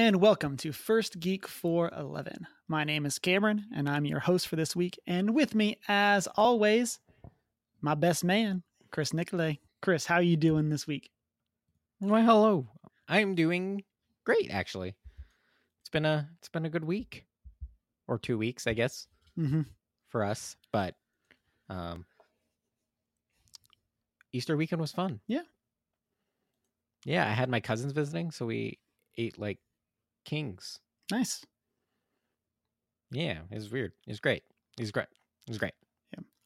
And welcome to First Geek 411. My name is Cameron and I'm your host for this week. And with me, as always, my best man, Chris Nicolay. Chris, how are you doing this week? Well, hello. I'm doing great actually. It's been a it's been a good week or 2 weeks, I guess, Mm-hmm. for us, but um Easter weekend was fun. Yeah. Yeah, I had my cousins visiting, so we ate like kings. Nice. Yeah, it was weird. It was great. It was great. It was great.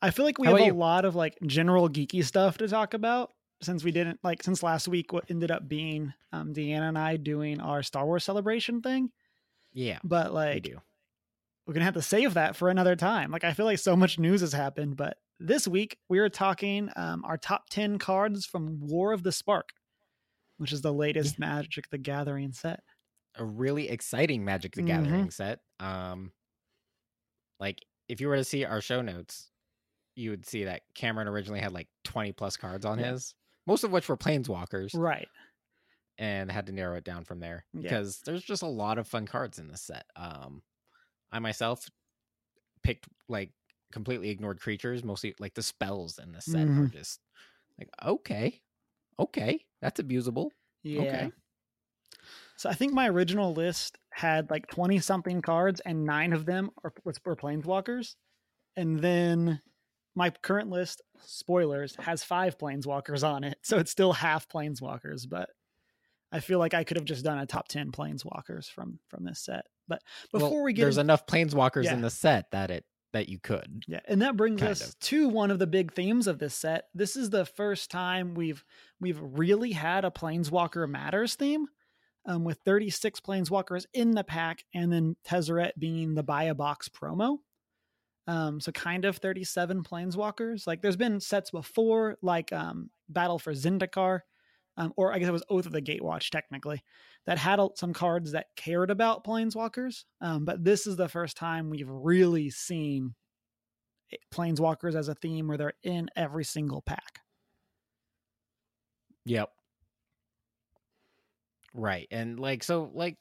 I feel like we How have a you? lot of like general geeky stuff to talk about since we didn't like since last week what ended up being um Deanna and I doing our Star Wars celebration thing. Yeah, But we like do. we're gonna have to save that for another time. Like I feel like so much news has happened, but this week we are talking um, our top ten cards from War of the Spark, which is the latest Magic the Gathering set. A really exciting Magic the Mhm. Gathering set. Um, like if you were to see our show notes, you would see that Cameron originally had like twenty plus cards on Yeah. his, most of which were Planeswalkers, Right. and had to narrow it down from there Yeah. because there's just a lot of fun cards in this set. Um, I myself picked like completely ignored creatures, mostly like the spells in this set are Mhm. just like okay, okay, that's abusable. Yeah. Okay. So I think my original list had like twenty something cards, and nine of them are were planeswalkers, and then my current list, spoilers, has five planeswalkers on it, so it's still half planeswalkers. But I feel like I could have just done a top ten planeswalkers from from this set. But Well, before we get there's in- enough Planeswalkers Yeah. in the set that it that you could. Yeah, and that brings us of. to one of the big themes of this set. This is the first time we've we've really had a Planeswalker Matters theme, um, with 36 Planeswalkers in the pack, and then Tezzeret being the buy a box promo. Um, so kind of 37 Planeswalkers. Like there's been sets before, like um, Battle for Zendikar, um, or I guess it was Oath of the Gatewatch technically, that had some cards that cared about Planeswalkers. Um, but this is the first time we've really seen planeswalkers as a theme where they're in every single pack. Yep. Right. And like so like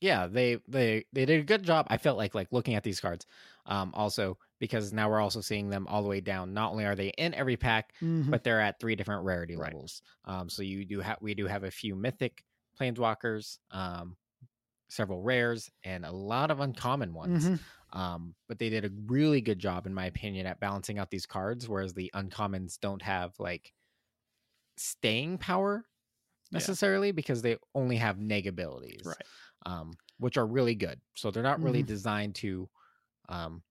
yeah, they they they did a good job. I felt like like looking at these cards. Um also because now we're also seeing them all the way down. Not only are they in every pack, but they're at three different rarity Right. levels. Um so you do have we do have a few mythic planeswalkers, um several rares and a lot of uncommon ones. Mhm. Um, but they did a really good job, in my opinion, at balancing out these cards, whereas the uncommons don't have like staying power Yeah. necessarily because they only have neg abilities, Right. um, which are really good. So they're not really Mhm. designed to um,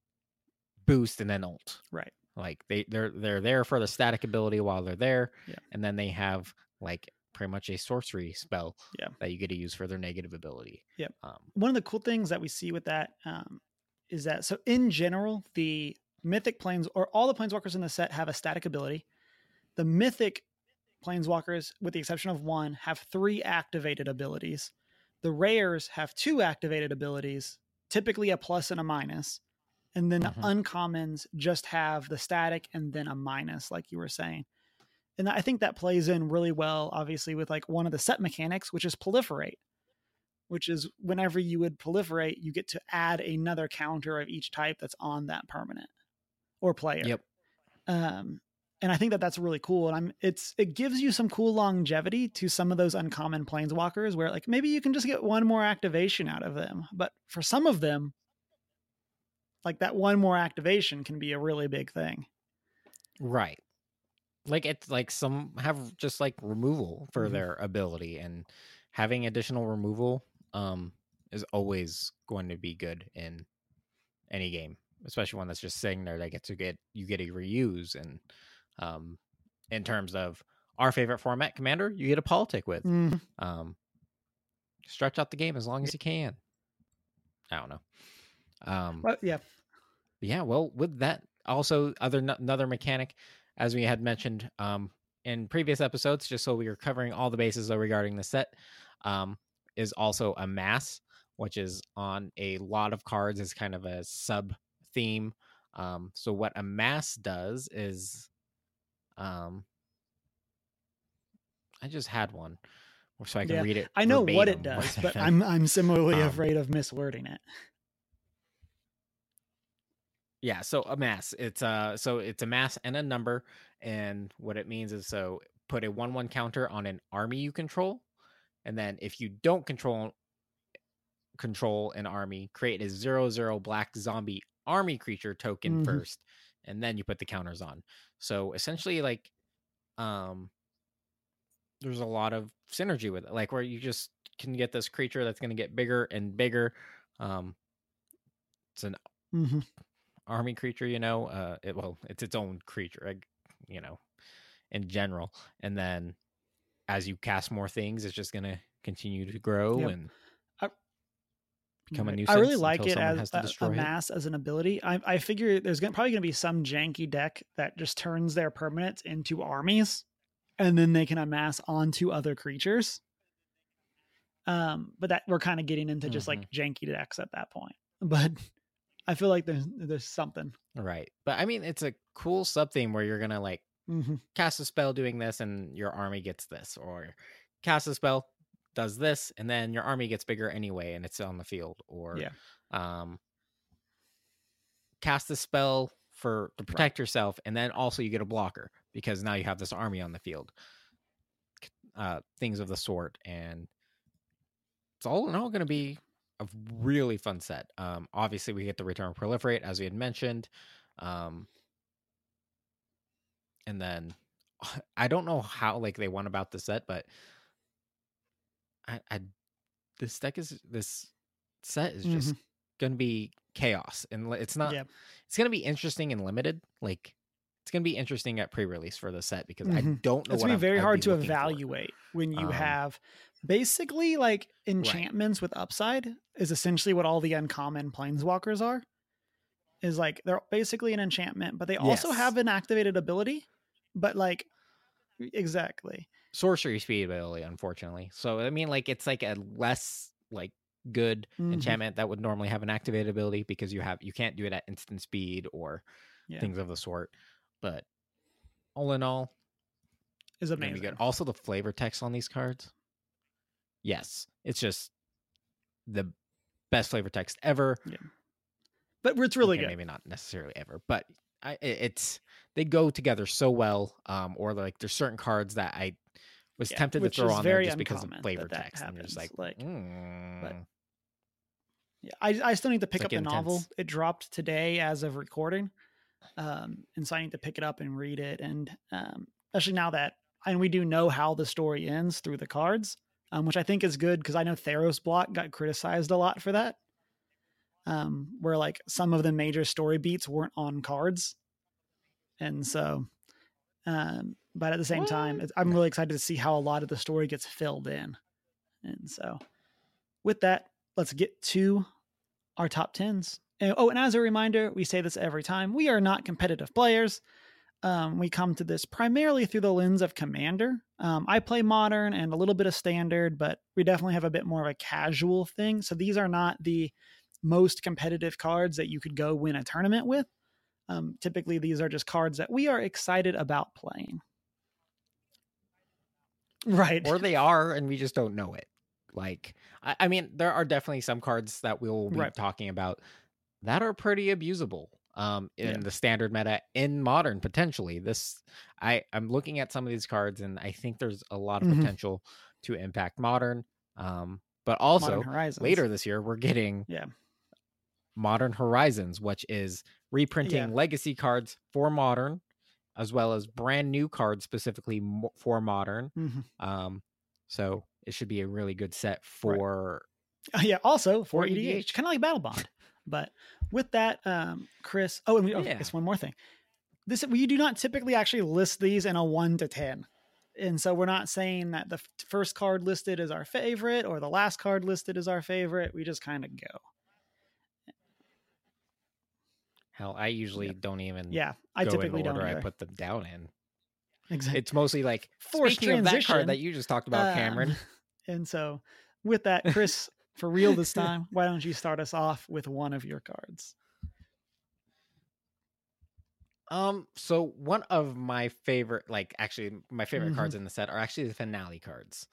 boost and then ult. Right. Like they they're they're there for the static ability while they're there, Yeah. and then they have like pretty much a sorcery spell Yeah. that you get to use for their negative ability. Yep. Um, One of the cool things that we see with that um, is that so in general, the mythic planes or all the planeswalkers in the set have a static ability. The mythic planeswalkers, with the exception of one, have three activated abilities. The rares have two activated abilities, typically a plus and a minus. And then Mhm. the uncommons just have the static and then a minus, like you were saying. And I think that plays in really well, obviously, with like one of the set mechanics, which is proliferate, which is whenever you would proliferate, you get to add another counter of each type that's on that permanent or player. Yep. Um, and I think that that's really cool. And I'm it's it gives you some cool longevity to some of those uncommon planeswalkers where like maybe you can just get one more activation out of them. But for some of them, like that one more activation can be a really big thing. Right. Like it's like some have just like removal for Mhm. their ability and having additional removal um is always going to be good in any game, especially one that's just sitting there that gets to get you get to reuse and um in terms of our favorite format commander, you get a politic with. Mhm. Um stretch out the game as long as you can. I don't know. Um But yeah, yeah, well, with that, also other another mechanic, as we had mentioned um, in previous episodes, just so we are covering all the bases regarding the set, um, is also amass, which is on a lot of cards is kind of a sub theme. Um, so what amass does is, um, I just had one. so I can Yeah, read it. I know what it does, but I'm I'm similarly um, afraid of miswording it. Yeah, so amass. It's uh so it's amass and a number, and what it means is so put a one one counter on an army you control, and then if you don't control control an army, create a zero zero black zombie army creature token Mhm. first, and then you put the counters on. So essentially, like, um, there's a lot of synergy with it, like where you just can get this creature that's going to get bigger and bigger. Um, it's an hmm army creature, you know. Uh, it, well, it's its own creature, you know, in general. And then as you cast more things, it's just gonna continue to grow Yep. and I- become a nuisance. I really like it as a, a it. mass as an ability. I, I figure there's gonna, probably going to be some janky deck that just turns their permanents into armies, and then they can amass onto other creatures. Um, but that we're kind of getting into just Mm-hmm. like janky decks at that point. But I feel like there's there's something. Right. But I mean, it's a cool sub theme where you're gonna like hmm cast a spell doing this, and your army gets this, or cast a spell does this, and then your army gets bigger anyway, and it's on the field, or Yeah. um, cast a spell for to protect yourself, and then also you get a blocker because now you have this army on the field. Uh, things of the sort, and it's all in all going to be a really fun set. Um, obviously, we get the return proliferate as we had mentioned, um, and then I don't know how like they went about the set, but I, I this deck is this set is just gonna be chaos, and it's not. Yeah. It's gonna be interesting and limited. Like it's gonna be interesting at pre-release for the set because I Mhm. don't know. It's gonna be very I'd hard to looking for. evaluate when you Um, have basically like enchantments with upside is essentially what all the uncommon planeswalkers are. Is like they're basically an enchantment, but they also have an activated ability. But like exactly. Sorcery speed ability, unfortunately. So I mean, like it's like a less like good Mhm. enchantment that would normally have an activated ability because you have you can't do it at instant speed or Yeah. things of the sort. But all in all, Is amazing. good. Also, the flavor text on these cards, yes, it's just the best flavor text ever. But it's really Okay, good. Maybe not necessarily ever, but I, it's they go together so well. Um, or like there's certain cards that I was Yeah, tempted to throw on there just because of flavor that that text, and you're just like, like, mm. Yeah, I, I still need to pick up the novel. It dropped today as of recording, um, and so I need to pick it up and read it. And um, especially now that and we do know how the story ends through the cards, um, which I think is good because I know Theros Block got criticized a lot for that, um, where like some of the major story beats weren't on cards, and so. Um, but at the same time, What? it's- I'm really excited to see how a lot of the story gets filled in, and so with that, let's get to our top tens. And, oh, and as a reminder, we say this every time: we are not competitive players. Um, we come to this primarily through the lens of Commander. Um, I play Modern and a little bit of Standard, but we definitely have a bit more of a casual thing. So these are not the most competitive cards that you could go win a tournament with. Um, typically, these are just cards that we are excited about playing. Right. or they are, and we just don't know it. Like, I, I mean, there are definitely some cards that we'll be Right. talking about that are pretty abusable. Um, in Yeah. the standard meta, in modern potentially. This, I, I'm looking at some of these cards, and I think there's a lot of Mhm. potential to impact modern. Um, but also later this year, we're getting Yeah. Modern Horizons, which is reprinting Yeah. legacy cards for modern, as well as brand new cards specifically for modern. Mhm. Um, so it should be a really good set for Uh, yeah, also for For EDH, EDH. kind of like Battlebond. but with that, um, Chris. Oh, and we, oh, Yeah. one more thing. This we do not typically actually list these in a one to ten, and so we're not saying that the first card listed is our favorite or the last card listed is our favorite. We just kind of go. Hell. I usually don't even Yeah, I typically don't order I put them down in. exactly. It's mostly like Forced speaking of that card that you just talked about, Cameron. Um, and so, with that, Chris, for real this time, why don't you start us off with one of your cards? Um, so one of my favorite, like actually my favorite Mhm. cards in the set are actually the finale cards.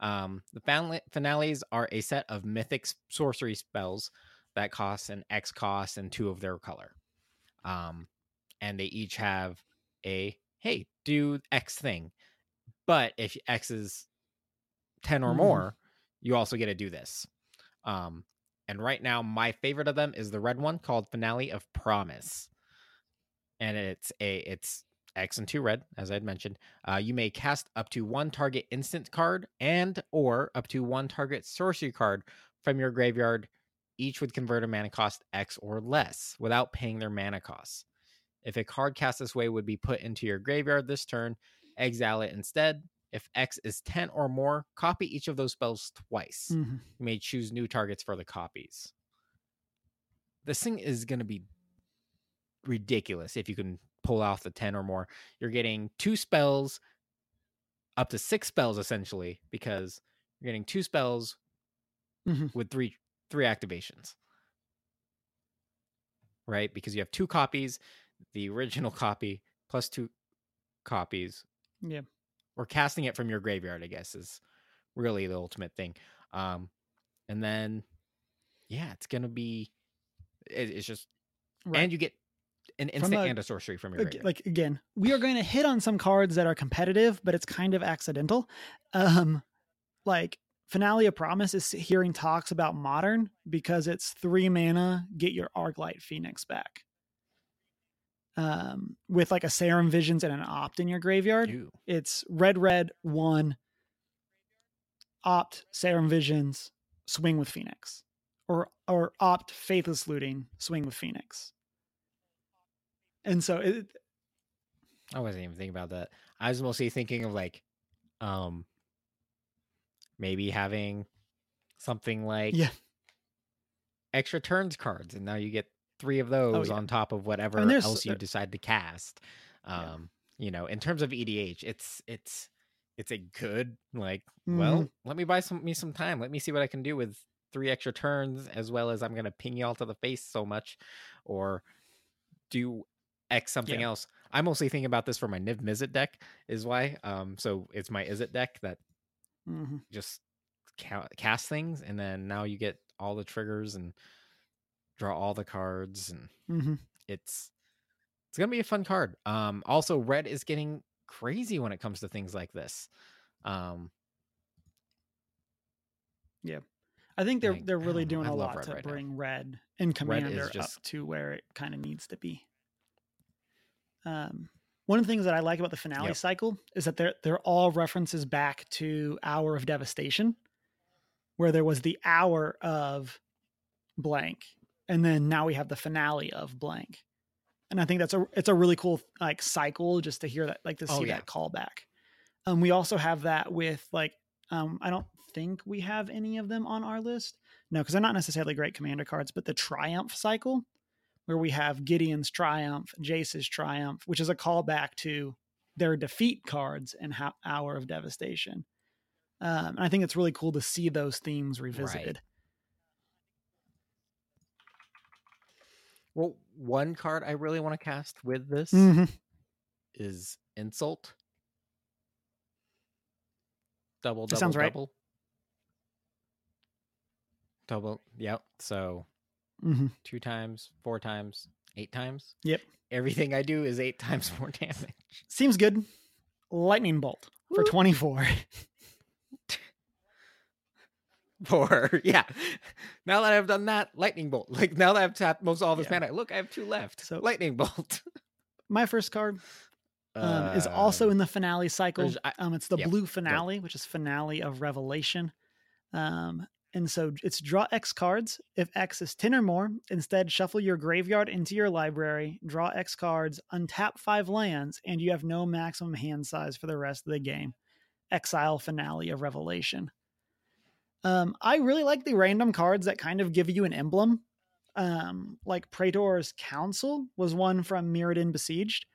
Um, the finale- finales are a set of mythic sorcery spells that cost an X cost and two of their color. Um, and they each have a hey, do X thing. But if X is 10 or Mhm. more, you also get to do this. Um, and right now, my favorite of them is the red one called Finale of Promise. And it's a it's X and two red, as I'd mentioned. Uh, you may cast up to one target instant card and or up to one target sorcery card from your graveyard, each would convert a mana cost X or less without paying their mana costs. If a card cast this way would be put into your graveyard this turn, exile it instead. If X is 10 or more, copy each of those spells twice. Mhm. You may choose new targets for the copies. This thing is going to be ridiculous if you can pull off the 10 or more. You're getting two spells, up to six spells essentially, because you're getting two spells Mhm. with three three activations. Right? Because you have two copies, the original copy plus two copies Yeah. or casting it from your graveyard, I guess, is really the ultimate thing. Um, and then, yeah, it's gonna be, it, it's just, Right. and you get an instant a- and a sorcery from your Ag- graveyard. like again we are going to hit on some cards that are competitive but it's kind of accidental um like finale of promise is hearing talks about modern because it's three mana get your arclight phoenix back um with like a serum visions and an opt in your graveyard Ew. it's red red one opt serum visions swing with phoenix or or opt faithless looting swing with phoenix and so it, I wasn't even thinking about that. I was mostly thinking of like, um, maybe having something like Yeah. extra turns cards, and now you get three of those yeah. on top of whatever there's- else you decide to cast. Um, Yeah. you know, in terms of EDH, it's it's it's a good like. Mhm. Well, let me buy some me some time. Let me see what I can do with three extra turns, as well as I'm gonna ping you all to the face so much, or do X something Yeah. else. I'm mostly thinking about this for my Niv Mizzet deck, is why. Um, so it's my Izzet deck that Mhm. just ca- cast things, and then now you get all the triggers and draw all the cards, and Mhm. it's it's gonna be a fun card. Um, also, red is getting crazy when it comes to things like this. Um, yeah, I think they're Like, they're really doing a lot to right now. bring red and Red just- up to where it kind of needs to be. Um, one of the things that I like about the finale Yep. cycle is that they're they're all references back to Hour of Devastation, where there was the hour of blank, and then now we have the finale of blank. And I think that's a it's a really cool like cycle just to hear that like to see Oh, yeah. that callback. Um, we also have that with like um, I don't think we have any of them on our list. No, because they're not necessarily great commander cards, but the Triumph cycle, where we have Gideon's Triumph, Jace's Triumph, which is a callback to their defeat cards in Ho- Hour of Devastation. Um, and I think it's really cool to see those themes revisited. well, one card I really want to cast with this Mhm. is insult. Double, That double, sounds right. double. Double, yep. So Mhm. two times, four times, eight times. Yep. Everything I do is eight times more damage. Seems good. Lightning Bolt for 24. Four, yeah. Now that I've done that, lightning bolt. Like now that I've tapped most all this Yeah. mana, look, I have two left. So- lightning bolt. My first card um, is also Um, in the finale cycle. Um, it's the yep, blue finale, which is finale of Revelation. Um, and so it's draw X cards. If X is 10 or more, instead shuffle your graveyard into your library, draw X cards, untap five lands, and you have no maximum hand size for the rest of the game. Exile finale of Revelation. Um, I really like the random cards that kind of give you an emblem. Um, like Praetor's Council was one from Mirrodin Besieged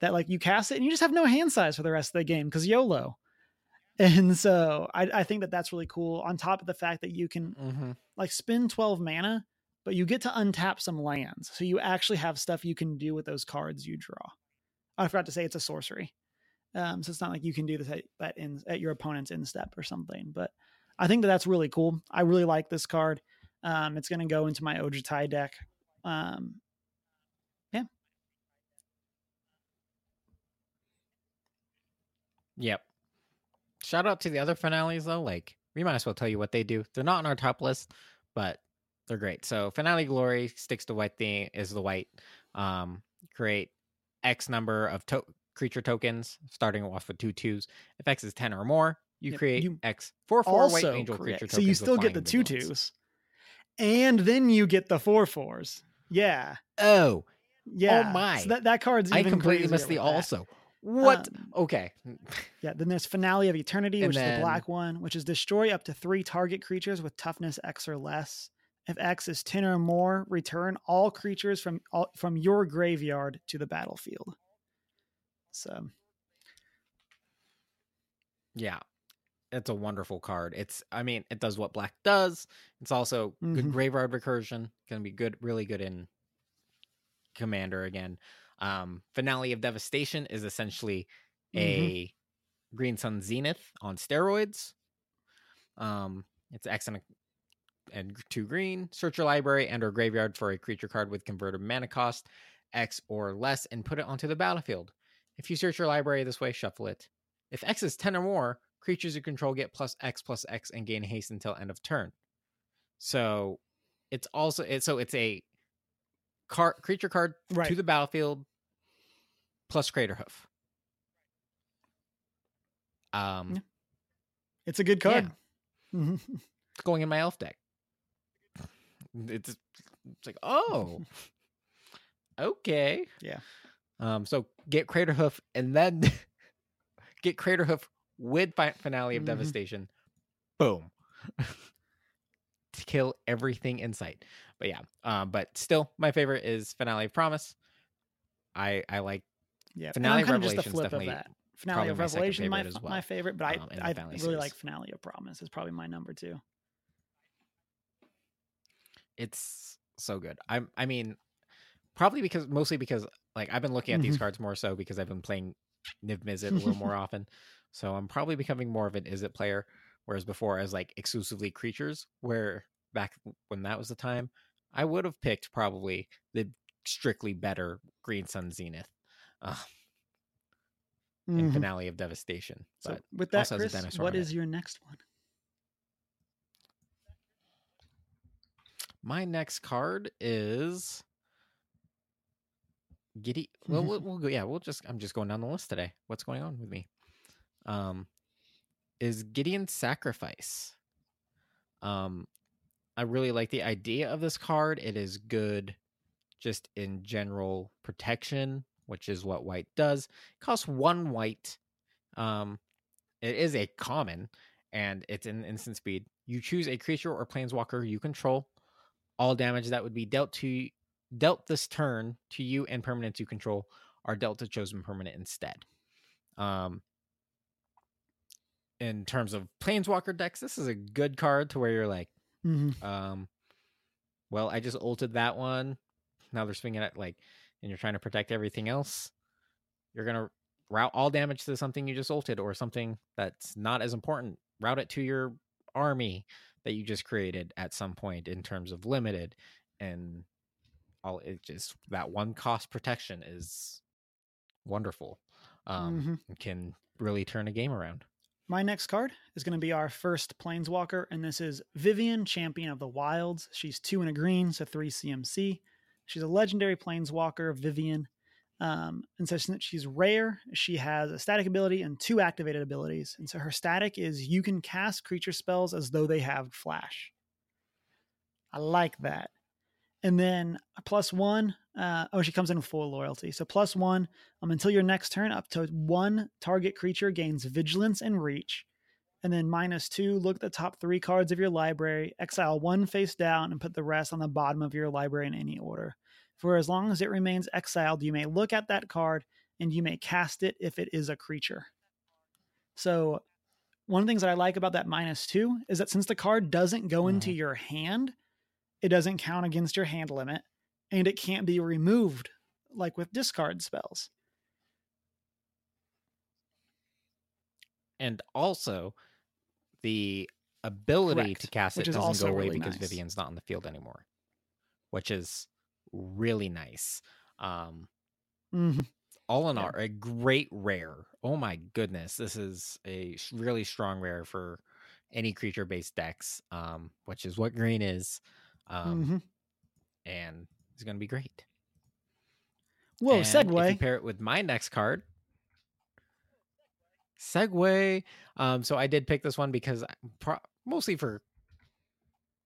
that like you cast it and you just have no hand size for the rest of the game because YOLO. And so I, I think that that's really cool. On top of the fact that you can mhm. like spend 12 mana, but you get to untap some lands. So you actually have stuff you can do with those cards you draw. I forgot to say it's a sorcery. Um, so it's not like you can do this at, at, in, at your opponent's instep or something. But I think that that's really cool. I really like this card. Um, it's going to go into my Ojutai deck. Um, yeah. Yep. Shout out to the other finales though. Like we might as well tell you what they do. They're not on our top list, but they're great. So finale glory sticks to white thing is the white. Um, create X number of to- creature tokens, starting off with two twos. If X is ten or more, you Yep, create you X four four white angel correct. creature tokens. So you still get the two vigilance. twos, and then you get the four fours. Yeah, Oh, yeah. Oh my. So that that card's I completely missed the also. that. What? Um, okay. Yeah, then there's Finale of Eternity, And which is the black one, which is destroy up to three target creatures with toughness X or less. If X is 10 or more, return all creatures from all, from your graveyard to the battlefield. So, Yeah. It's a wonderful card. It's I mean, it does what black does. It's also good Mhm. graveyard recursion. Gonna be good, really good in commander again. Um Finale of Devastation is essentially a Green Sun Zenith on steroids. Um it's X and, a, and two green. Search your library and or graveyard for a creature card with converted mana cost X or less and put it onto the battlefield. If you search your library this way, shuffle it. If X is 10 or more, creatures you control get plus X plus X and gain haste until end of turn. So it's also it, so it's a card creature card right. to the battlefield plus Craterhoof. Um Yeah. it's a good card. Mhm. it's going in my elf deck. It's it's like, oh. okay. Yeah. Um so get Craterhoof and then get Craterhoof with fi- finale of Mhm. devastation. Boom. to kill everything in sight. But yeah, um, but still my favorite is Finale of Promise. I I like Yeah. Finale and I'm of kind of just Revelation's flip of definitely that. Finale of my Revelation, my, favorite my well, favorite, but um, I, I Finale really series. like Finale of Promise. It's probably my number two. it's so good. I'm I mean probably because mostly because like I've been looking at these Mhm. cards more so because I've been playing Niv Mizzet a little more often. So I'm probably becoming more of an Izzet player. Whereas before I was like exclusively creatures, where back when that was the time, I would have picked probably the strictly better Green Sun Zenith uh, in Mhm. Finale of Devastation. So But with that, Chris, what is it. your next one? My next card is Giddy. Well, we'll, we'll go. Yeah, we'll just. I'm just going down the list today. What's going on with me? Um, is Gideon's sacrifice. Um, I really like the idea of this card. It is good, just in general protection, which is what white does. It costs one white. Um, it is a common, and it's an instant speed. You choose a creature or planeswalker you control all damage that would be dealt to dealt this turn to you and permanents you control are dealt to chosen permanent instead. Um in terms of planeswalker decks, this is a good card to where you're like, Mhm. um, well, I just ulted that one. Now they're swinging at like, and you're trying to protect everything else. You're gonna route all damage to something you just ulted or something that's not as important. Route it to your army that you just created at some point in terms of limited and all it just that one cost protection is wonderful um Mhm. can really turn a game around My next card is going to be our first Planeswalker, and this is Vivien, Champion of the Wilds. She's two and a green, so three CMC. She's a legendary Planeswalker, Vivien. Um, and so she's rare, she has a static ability and two activated abilities. And so her static is you can cast creature spells as though they have flash. I like that. And then plus one, uh, oh, she comes in with full loyalty. So plus one, um, until your next turn, up to one target creature gains vigilance and reach. And then minus two, look at the top three cards of your library, exile one face down, and put the rest on the bottom of your library in any order. For as long as it remains exiled, you may look at that card and you may cast it if it is a creature. So, one of the things that I like about that minus two is that since the card doesn't go into your hand, it doesn't count against your hand limit and it can't be removed like with discard spells. and also the ability Correct, to cast it which doesn't go away really because nice. Vivien's not on the field anymore, which is really nice. Um, Mhm. all in Yeah. all, a great rare. Oh my goodness, this is a really strong rare for any creature based decks, um, which is what green is, um, Mhm. and it's going to be great. Whoa, And If segue. pair it with my next card, segue. Um, so I did pick this one because I- pro- mostly for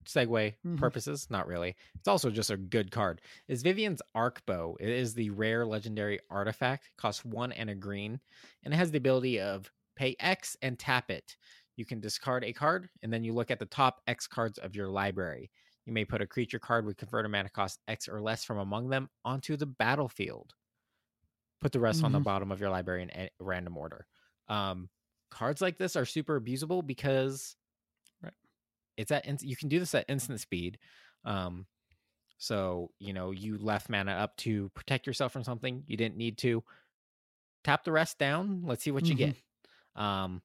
segue Mhm. purposes, not really. It's also just a good card. Is Vivian's Arc Bow. It is the rare legendary artifact. Costs one and a green, and it has the ability of pay X and tap it. You can discard a card, and then you look at the top X cards of your library. You may put a creature card with converted mana cost X or less from among them onto the battlefield. Put the rest on the Mhm. bottom of your library in a random order. Um, cards like this are super abusable because Right. it's at ins- you can do this at instant speed. Um, so you know you left mana up to protect yourself from something you didn't need to. Tap the rest down. Let's see what you get. Um,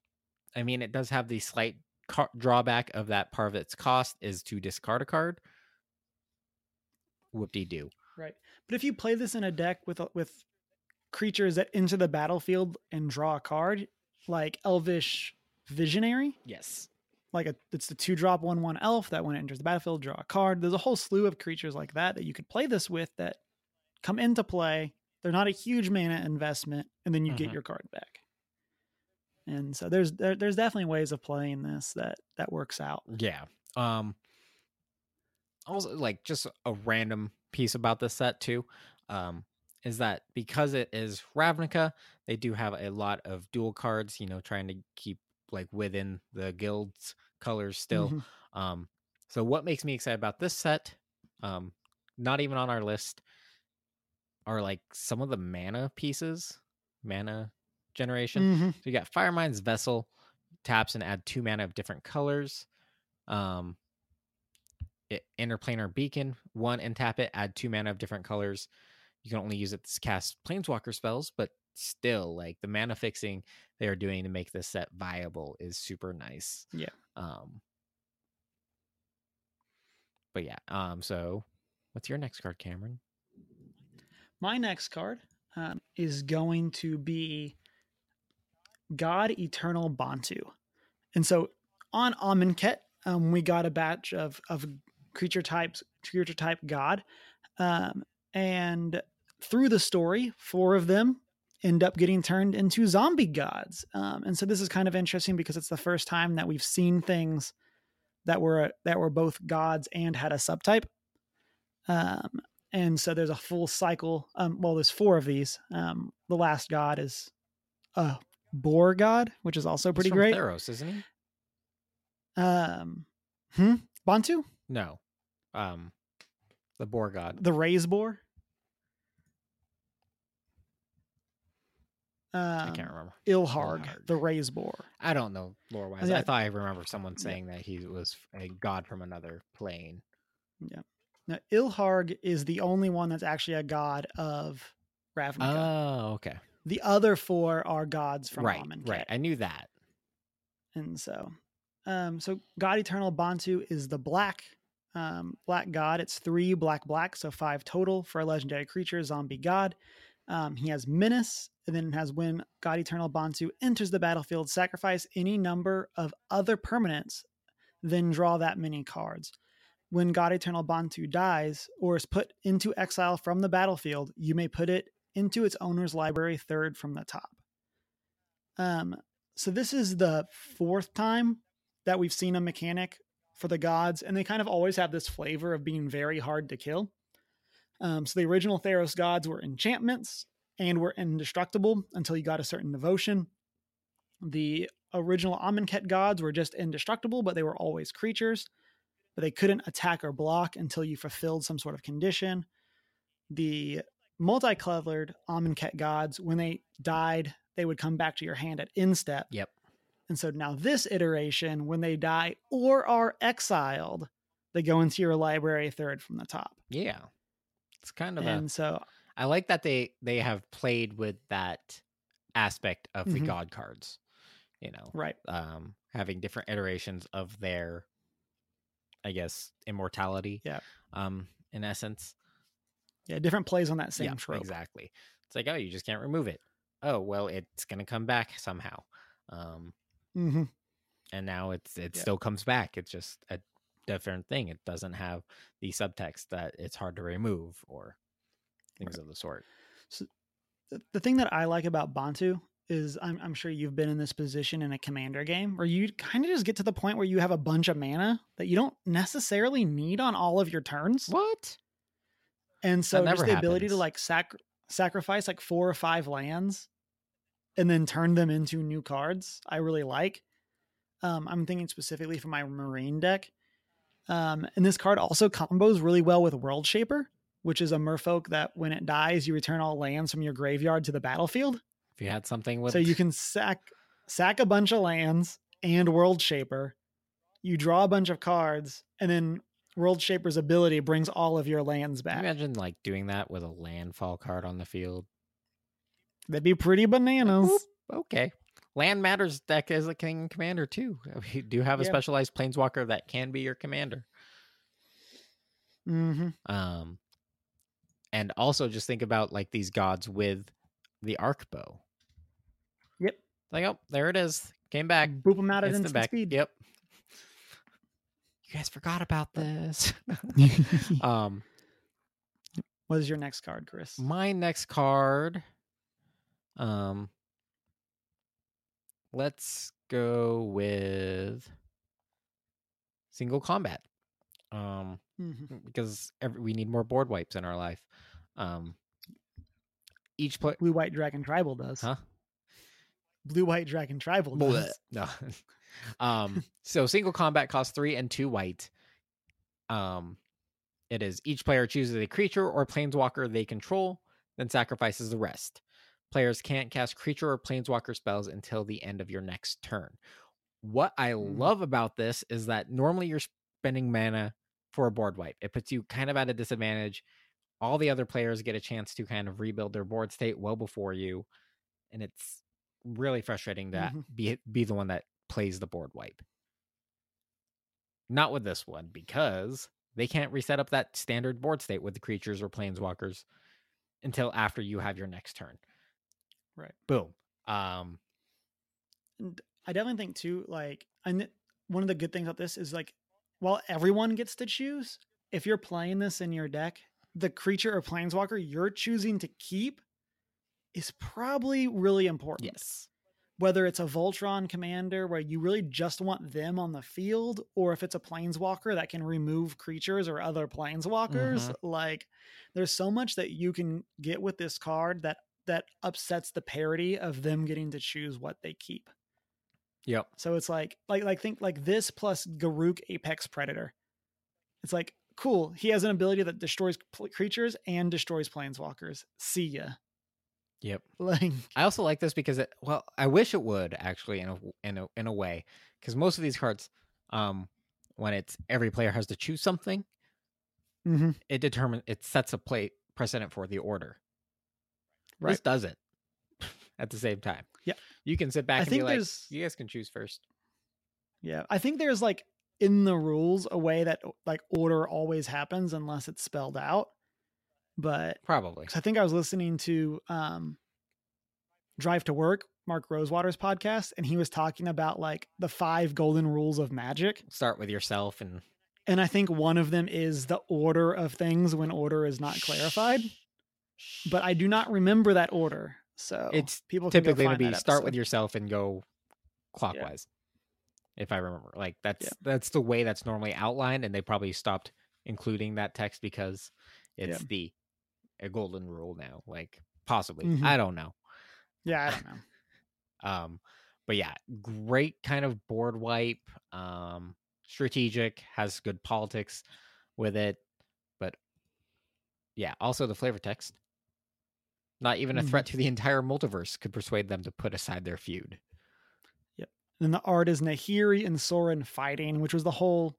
I mean, it does have the slight car- drawback of that part of its cost is to discard a card. Whoop de doo. Right. But if you play this in a deck with with creatures that enter the battlefield and draw a card, like Elvish Visionary, Yes. like a, it's the two drop one one elf that when it enters the battlefield, draw a card. There's a whole slew of creatures like that that you could play this with that come into play. They're not a huge mana investment, and then you get Mhm. your card back. And so there's there, there's definitely ways of playing this that that works out. Yeah. Um also like just a random piece about this set too. Um is that because it is Ravnica, they do have a lot of dual cards, you know, trying to keep like within the guild's colors still. Mhm. Um so what makes me excited about this set, um not even on our list, are like some of the mana pieces, mana generation. Mhm. So you got Firemind's Vessel, taps and add two mana of different colors. Um, it, Interplanar Beacon, one and tap it, add two mana of different colors. You can only use it to cast Planeswalker spells, but still, like the mana fixing they are doing to make this set viable is super nice. Yeah. Um. But yeah. Um. So, what's your next card, Cameron? My next card um, is going to be God Eternal Bontu. And so on Amonkhet, um, we got a batch of, of creature types, creature type God. Um, and through the story, four of them end up getting turned into zombie gods. Um, and so this is kind of interesting because it's the first time that we've seen things that were that were both gods and had a subtype. Um, and so there's a full cycle. Um, well, there's four of these. Um, the last god is a boar god, which is also pretty from great. Theros, isn't he? Um, hmm? Bontu, No. Um, the Boar God. the Raze-Boar. Um, I can't remember. Ilharg, Ilharg. the Raze-Boar. I don't know lore wise. Yeah. I thought I remember someone Yeah. saying that he was a god from another plane. Yeah. Now, Ilharg is the only one that's actually a god of Ravnica. Oh, okay. The other four are gods from right, Amonkhet. right. I knew that. and so um so god eternal Bontu is the black um black god it's three black black so five total for a legendary creature zombie god um he has menace and then has when god eternal Bontu enters the battlefield sacrifice any number of other permanents then draw that many cards when god eternal Bontu dies or is put into exile from the battlefield you may put it into its owner's library third from the top um so this is the fourth time that we've seen a mechanic for the gods, and they kind of always have this flavor of being very hard to kill. Um, so the original Theros gods were enchantments and were indestructible until you got a certain devotion. The original Amonkhet gods were just indestructible, but they were always creatures. But they couldn't attack or block until you fulfilled some sort of condition. The multicolored Amonkhet gods, when they died, they would come back to your hand at instep. Yep. And so now this iteration, when they die or are exiled, they go into your library third from the top. Yeah. It's kind of a And so I like that they they have played with that aspect of the Mhm. god cards you know, Right. um, having different iterations of their, I guess, immortality. Yeah. Um, in essence. Yeah. Different plays on that same yeah, trope. exactly. It's like, oh, you just can't remove it. Oh, well, it's gonna come back somehow. Um, hmm and now it's it Yeah. still comes back. It's just a different thing. It doesn't have the subtext that it's hard to remove or things Right. of the sort. The, the thing that I like about Bontu is I'm, I'm sure you've been in this position in a commander game where you kind of just get to the point where you have a bunch of mana that you don't necessarily need on all of your turns. What? And so just the ability to like sac- sacrifice like four or five lands and then turn them into new cards, I really like. Um, I'm thinking specifically for my marine deck. Um, and this card also combos really well with World Shaper, which is a merfolk that when it dies, you return all lands from your graveyard to the battlefield. If you had something with So you can sack sack a bunch of lands and World Shaper. You draw a bunch of cards, and then World Shaper's ability brings all of your lands back. imagine like doing that with a landfall card on the field. That'd be pretty bananas. Boop. Okay. Land matters deck is a king commander too. We do have a Yeah. specialized planeswalker that can be your commander. hmm Um and also just think about like these gods with the arc bow. Yep. Like, oh, there it is. Came back. Boop them out at Instant instant back. speed. Yep. You guys forgot about this. um what is your next card, Chris? my next card um let's go with single combat um Mhm. because every, we need more board wipes in our life um each play Blue White Dragon Tribal does. Huh? Blue White Dragon Tribal does. no um so single combat costs three and two white. Um it is each player chooses a creature or planeswalker they control then sacrifices the rest. Players can't cast creature or planeswalker spells until the end of your next turn. What i Mm. love about this is that normally you're spending mana for a board wipe. It puts you kind of at a disadvantage. All the other players get a chance to kind of rebuild their board state well before you and it's really frustrating to Mhm. be be the one that plays the board wipe not with this one because they can't reset up that standard board state with the creatures or planeswalkers until after you have your next turn. Right. Boom. Um And I definitely think too, like, and one of the good things about this is like, while everyone gets to choose, if you're playing this in your deck, the creature or planeswalker you're choosing to keep is probably really important. yes. Whether it's a Voltron commander where you really just want them on the field, or if it's a planeswalker that can remove creatures or other planeswalkers, mm-hmm. like there's so much that you can get with this card that that upsets the parity of them getting to choose what they keep. Yep. So it's like like like think like this plus Garruk Apex Predator. It's like cool. He has an ability that destroys pl- creatures and destroys planeswalkers. See ya. Yep. Like I also like this because it well, I wish it would actually in a in a in a way because most of these cards um when it's every player has to choose something, mhm, it determines it sets a play precedent for the order. Right. This doesn't at the same time. Yeah. You can sit back I and think be like, you guys can choose first. Yeah, I think there's like in the rules a way that like order always happens unless it's spelled out. But Probably. I think I was listening to um Drive to Work, Mark Rosewater's podcast, and he was talking about like the five golden rules of magic. Start with yourself and And I think one of them is the order of things when order is not clarified. But I do not remember that order. So It's people typically going to be start with yourself and go clockwise. If I remember, like that's Yeah. that's the way that's normally outlined, and they probably stopped including that text because it's Yeah. the a golden rule now. Like possibly, Mhm. I don't know. Yeah, I don't know. Um, but yeah, great kind of board wipe. Um, strategic has good politics with it, but yeah, also the flavor text. Not even a Mhm. threat to the entire multiverse could persuade them to put aside their feud. Yep. And the art is Nahiri and Sorin fighting, which was the whole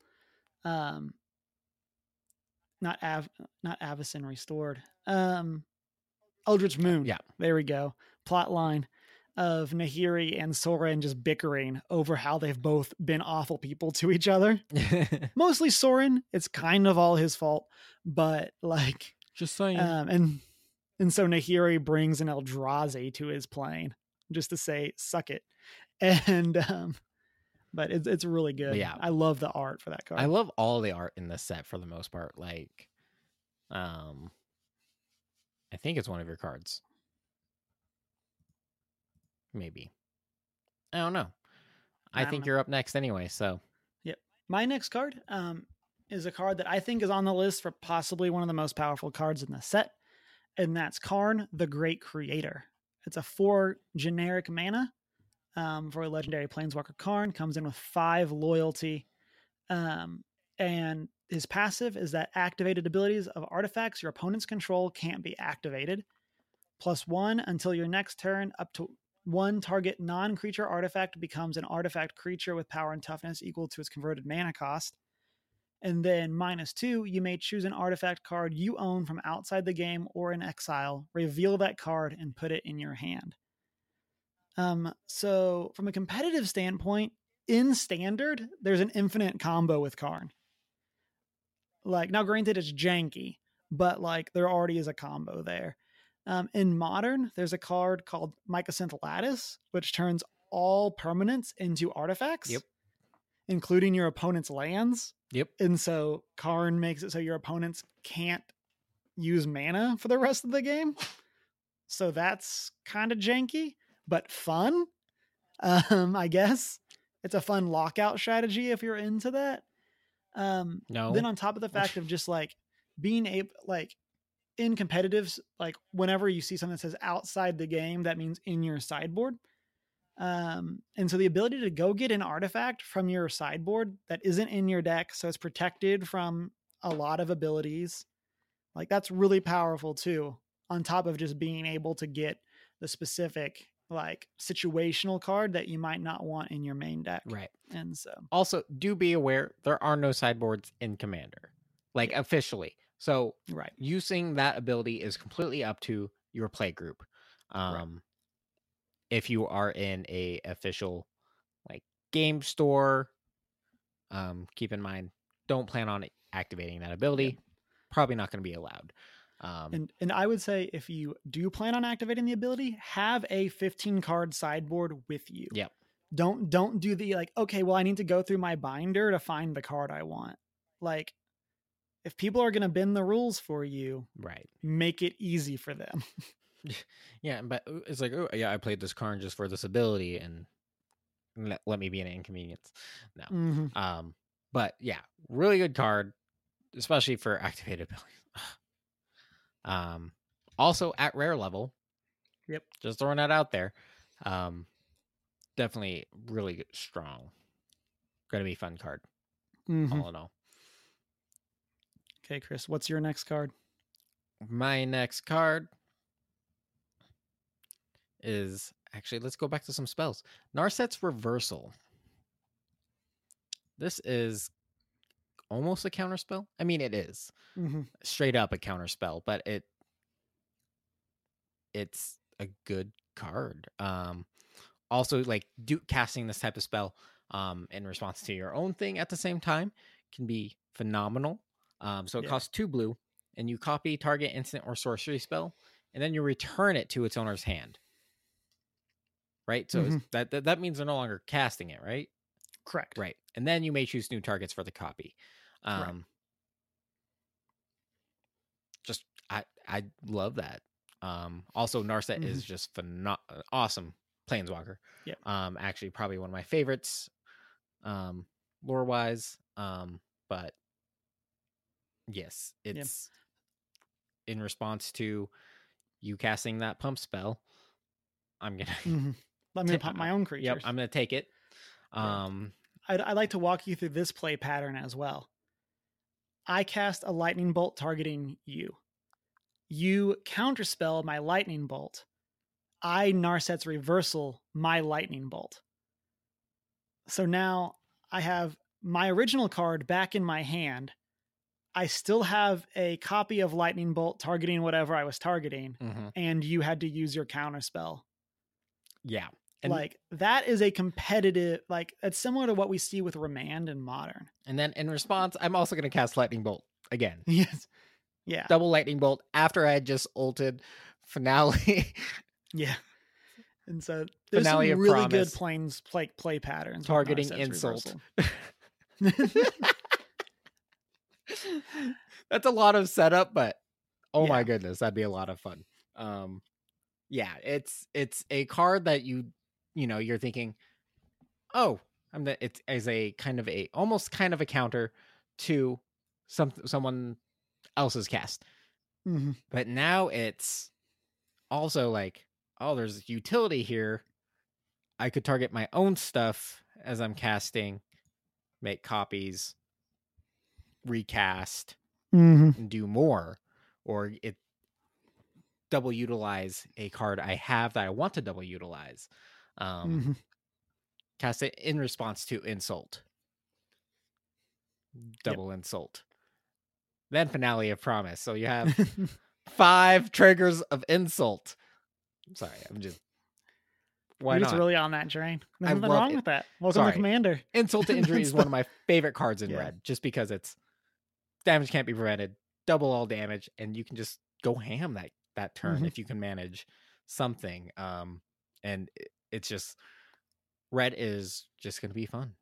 um not Av not Avacyn restored. Um Eldritch Moon. Yeah. There we go. Plot line. of Nahiri and Sorin just bickering over how they've both been awful people to each other. Mostly Sorin, it's kind of all his fault, but like Just saying. um and and so Nahiri brings an Eldrazi to his plane just to say suck it. And um but it's it's really good. Yeah. I love the art for that card. I love all the art in this set for the most part. Like, um, I think it's one of your cards. Maybe. I don't know. I, I don't think know. you're up next anyway. So yep. My next card um, is a card that I think is on the list for possibly one of the most powerful cards in the set, and that's Karn, the Great Creator. It's a four generic mana um, for a legendary Planeswalker Karn. Comes in with five loyalty, um, and his passive is that activated abilities of artifacts your opponents control can't be activated. Plus one until your next turn, up to one target non creature artifact becomes an artifact creature with power and toughness equal to its converted mana cost. And then minus two, you may choose an artifact card you own from outside the game or in exile, reveal that card, and put it in your hand. Um, so, from a competitive standpoint, in standard, there's an infinite combo with Karn. Like, now granted, it's janky, but like there already is a combo there. Um, in modern, there's a card called Mycosynth Lattice, which turns all permanents into artifacts, Yep. including your opponent's lands. Yep. And so Karn makes it so your opponents can't use mana for the rest of the game. So that's kind of janky, but fun. Um, I guess it's a fun lockout strategy if you're into that. Um, no. then on top of the fact of just like being able like in competitives like whenever you see something that says outside the game that means in your sideboard um and so the ability to go get an artifact from your sideboard that isn't in your deck so it's protected from a lot of abilities like that's really powerful too on top of just being able to get the specific like situational card that you might not want in your main deck right. and so Also, do be aware there are no sideboards in Commander, like officially. So right using that ability is completely up to your play group. Um, if you are in a official like game store, um, keep in mind don't plan on activating that ability. Probably not going to be allowed. Um, And and I would say if you do plan on activating the ability, have a 15 card sideboard with you. Yep. Don't don't do the like, okay, well, I need to go through my binder to find the card I want. Like if people are gonna bend the rules for you, right. make it easy for them. Yeah, but uh, it's like, oh yeah, I played this card just for this ability, and let, let me be an inconvenience. No. Mhm. Um, but yeah, really good card, especially for activated abilities. Um, also at rare level. Yep. Just throwing that out there. Um, definitely really strong. Gonna be fun card, Mhm. all in all. Okay, Chris, what's your next card? My next card is actually let's go back to some spells. Narset's reversal. This is almost a counterspell. I mean, it is Mhm. straight up a counterspell, but it it's a good card. Um, also, like do casting this type of spell um, in response to your own thing at the same time can be phenomenal. Um, so it Yeah. costs two blue, and you copy target instant or sorcery spell, and then you return it to its owner's hand. Right. So it's- that, that that means they're no longer casting it. Right. Correct. Right. And then you may choose new targets for the copy. Um just I I love that. Um also Narset is just pheno- awesome planeswalker. Yeah. Um actually probably one of my favorites um lore wise. Um but yes, it's in response to you casting that pump spell. I'm gonna Mhm. Let me pump my own creatures. Yep, I'm gonna take it. Um I'd, I'd like to walk you through this play pattern as well. I cast a lightning bolt targeting you. You counterspell my lightning bolt. I Narset's reversal my lightning bolt. So now I have my original card back in my hand. I still have a copy of lightning bolt targeting whatever I was targeting, mhm. and you had to use your counterspell. Yeah. And, like that is a competitive like it's similar to what we see with Remand and Modern. and then in response, I'm also going to cast Lightning Bolt again. Yes. Yeah. Double Lightning Bolt after I had just ulted finale. Yeah. And so there's Finale some really good Promise. planes play play patterns. Targeting insult. That's a lot of setup, but oh my goodness, that'd be a lot of fun. Um yeah, it's it's a card that you you know, you're thinking, "Oh, I'm the it's as a kind of a almost kind of a counter to some someone else's cast." Mhm. But now it's also like, "Oh, there's utility here. I could target my own stuff as I'm casting, make copies, recast, Mhm. and do more or it double utilize a card I have that I want to double utilize. Um Mhm. cast it in response to insult. Double insult. Then finale of promise. So you have five triggers of insult. I'm sorry, I'm just why You're not? really on that train. There's I nothing wrong it. with that. Welcome Sorry. to Commander. Insult to injury is one of my favorite cards in Yeah. red, just because it's damage can't be prevented, double all damage, and you can just go ham that that turn Mhm. if you can manage something. Um, and it- it's just red is just gonna be fun.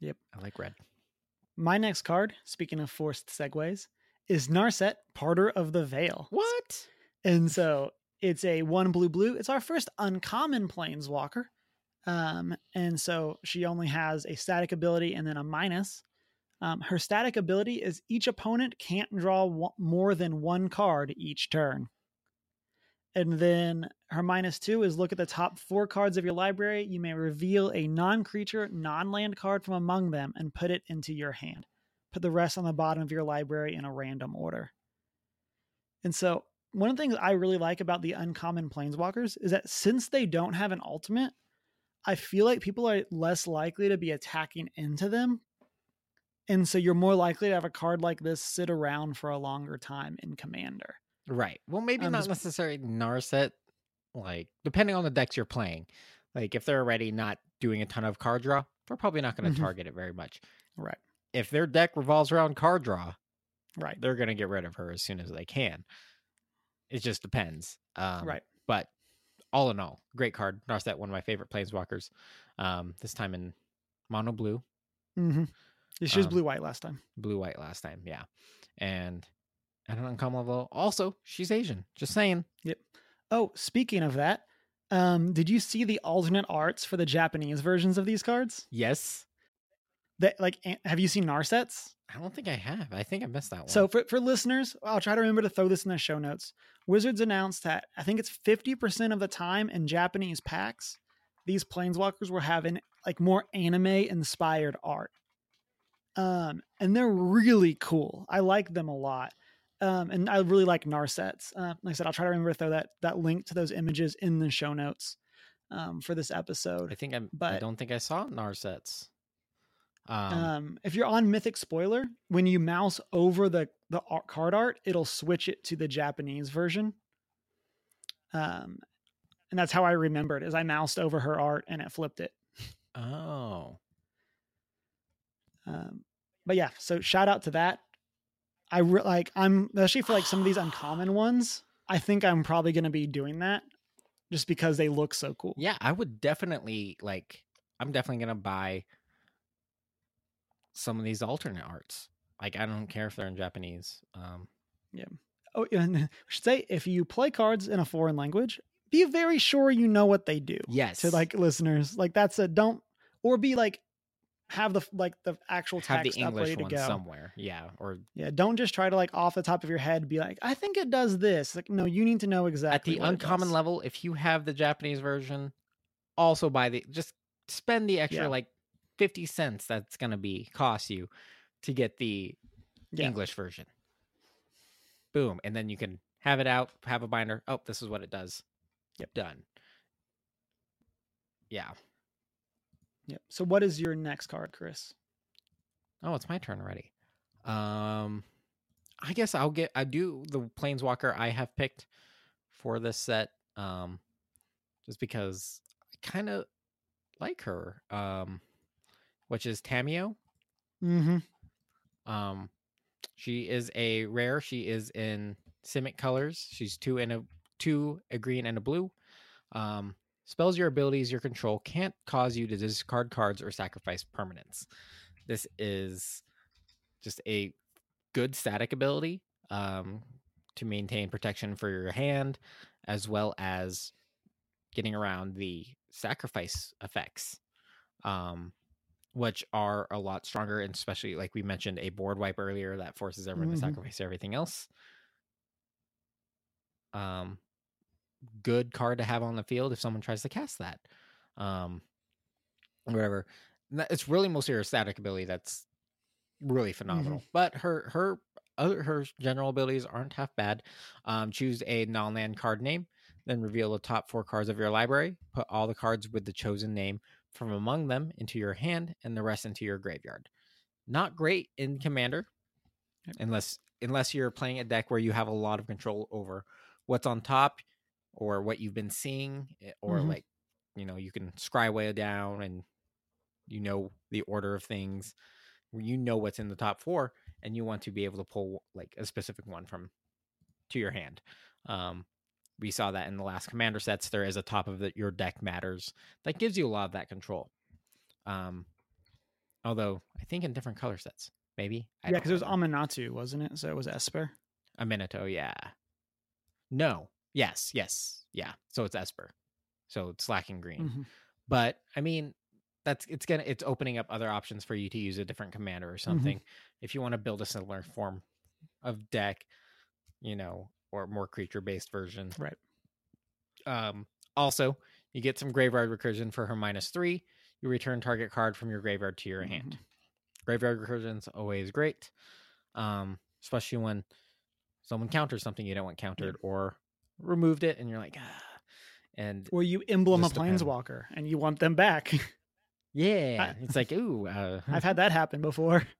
Yep. I like red. My next card, speaking of forced segues, is Narset, Parter of the Veil. What? And so it's a one blue blue. It's our first uncommon planeswalker. Um, and so she only has a static ability and then a minus. Um, her static ability is each opponent can't draw one, more than one card each turn. And then her minus two is look at the top four cards of your library. You may reveal a non creature, non land card from among them and put it into your hand. Put the rest on the bottom of your library in a random order. And so, one of the things I really like about the uncommon planeswalkers is that since they don't have an ultimate, I feel like people are less likely to be attacking into them. And so, you're more likely to have a card like this sit around for a longer time in Commander. Right. Well, maybe Um, not necessarily Narset. Like depending on the decks you're playing. Like if they're already not doing a ton of card draw, they're probably not going to Mhm. target it very much. Right. If their deck revolves around card draw, Right. they're going to get rid of her as soon as they can. It just depends. Um, right. But all in all, great card. Narset, one of my favorite planeswalkers. Um, this time in mono blue, Mm-hmm. She was Um, blue white last time. blue white last time. Yeah. And at an uncommon level, also, she's Asian. Just saying. Yep. Oh, speaking of that, um, did you see the alternate arts for the Japanese versions of these cards? Yes. That like, have you seen Narsets? I don't think I have. I think I missed that one. So for, for listeners, I'll try to remember to throw this in the show notes. Wizards announced that I think it's 50% of the time in Japanese packs, these planeswalkers were having like more anime inspired art. Um, and they're really cool. I like them a lot. Um, and I really like Narsets. Uh, like I said, I'll try to remember to throw that that link to those images in the show notes um, for this episode. I think I'm. but I don't think I saw Narsets. Um, Um, if you're on Mythic Spoiler, when you mouse over the the art, card art, it'll switch it to the Japanese version. Um, and that's how I remembered is I moused over her art and it flipped it. oh, Um, but yeah, so shout out to that. I re- like I'm especially for like some of these uncommon ones. I think I'm probably going to be doing that just because they look so cool. yeah. I would definitely like. I'm definitely gonna buy some of these alternate arts. Like I don't care if they're in Japanese. Um, yeah. Oh, and I should say if you play cards in a foreign language, be very sure you know what they do. yes. to like listeners. Like that's a don't or be like have the like the actual have the text up English ready to one go. somewhere. Yeah. Or Yeah, don't just try to like off the top of your head be like, I think it does this. Like, no, you need to know exactly. at the uncommon level, if you have the Japanese version, also buy the just spend the extra Yeah. like fifty cents that's gonna be cost you to get the Yeah. English version. Boom, and then you can have it out, have a binder. Oh, this is what it does. Yep. done. Yeah. Yeah. So what is your next card, Chris? Oh, it's my turn already. Um, I guess I'll get. I do the planeswalker I have picked for this set. Um, just because I kind of like her, um, which is Tamiyo. Mm-hmm. Um, she is a rare. She is in Simic colors. She's two and a two, a green and a blue. Um, spells your abilities, your control can't cause you to discard cards or sacrifice permanents. This is just a good static ability um, to maintain protection for your hand, as well as getting around the sacrifice effects, um, which are a lot stronger, and especially like we mentioned a board wipe earlier that forces everyone Mhm. to sacrifice everything else. Um, good card to have on the field if someone tries to cast that. Um, whatever. It's really mostly her static ability that's really phenomenal. But her her other her general abilities aren't half bad. Um, choose a non-land card name, then reveal the top four cards of your library. Put all the cards with the chosen name from among them into your hand, and the rest into your graveyard. Not great in Commander, Yep. unless unless you're playing a deck where you have a lot of control over what's on top or what you've been seeing, eh, or Mhm. like you know you can scry way down and you know the order of things you know what's in the top four and you want to be able to pull like a specific one from to your hand um we saw that in the last commander sets there is a top of the, your deck matters that gives you a lot of that control um although i think in different color sets maybe I Yeah, because it was. Aminatou, wasn't it? So it was Esper. a minato yeah no yes yes yeah so it's esper so it's lacking green Mhm. but i mean that's it's gonna it's opening up other options for you to use a different commander or something if you want to build a similar form of deck you know or more creature based version. Right. um also you get some graveyard recursion for her minus three you return target card from your graveyard to your hand. Graveyard recursion's always great um especially when someone counters something you don't want countered or removed it and you're like ah. and Or you emblem a planeswalker and you want them back. yeah it's like ooh uh, I've had that happen before.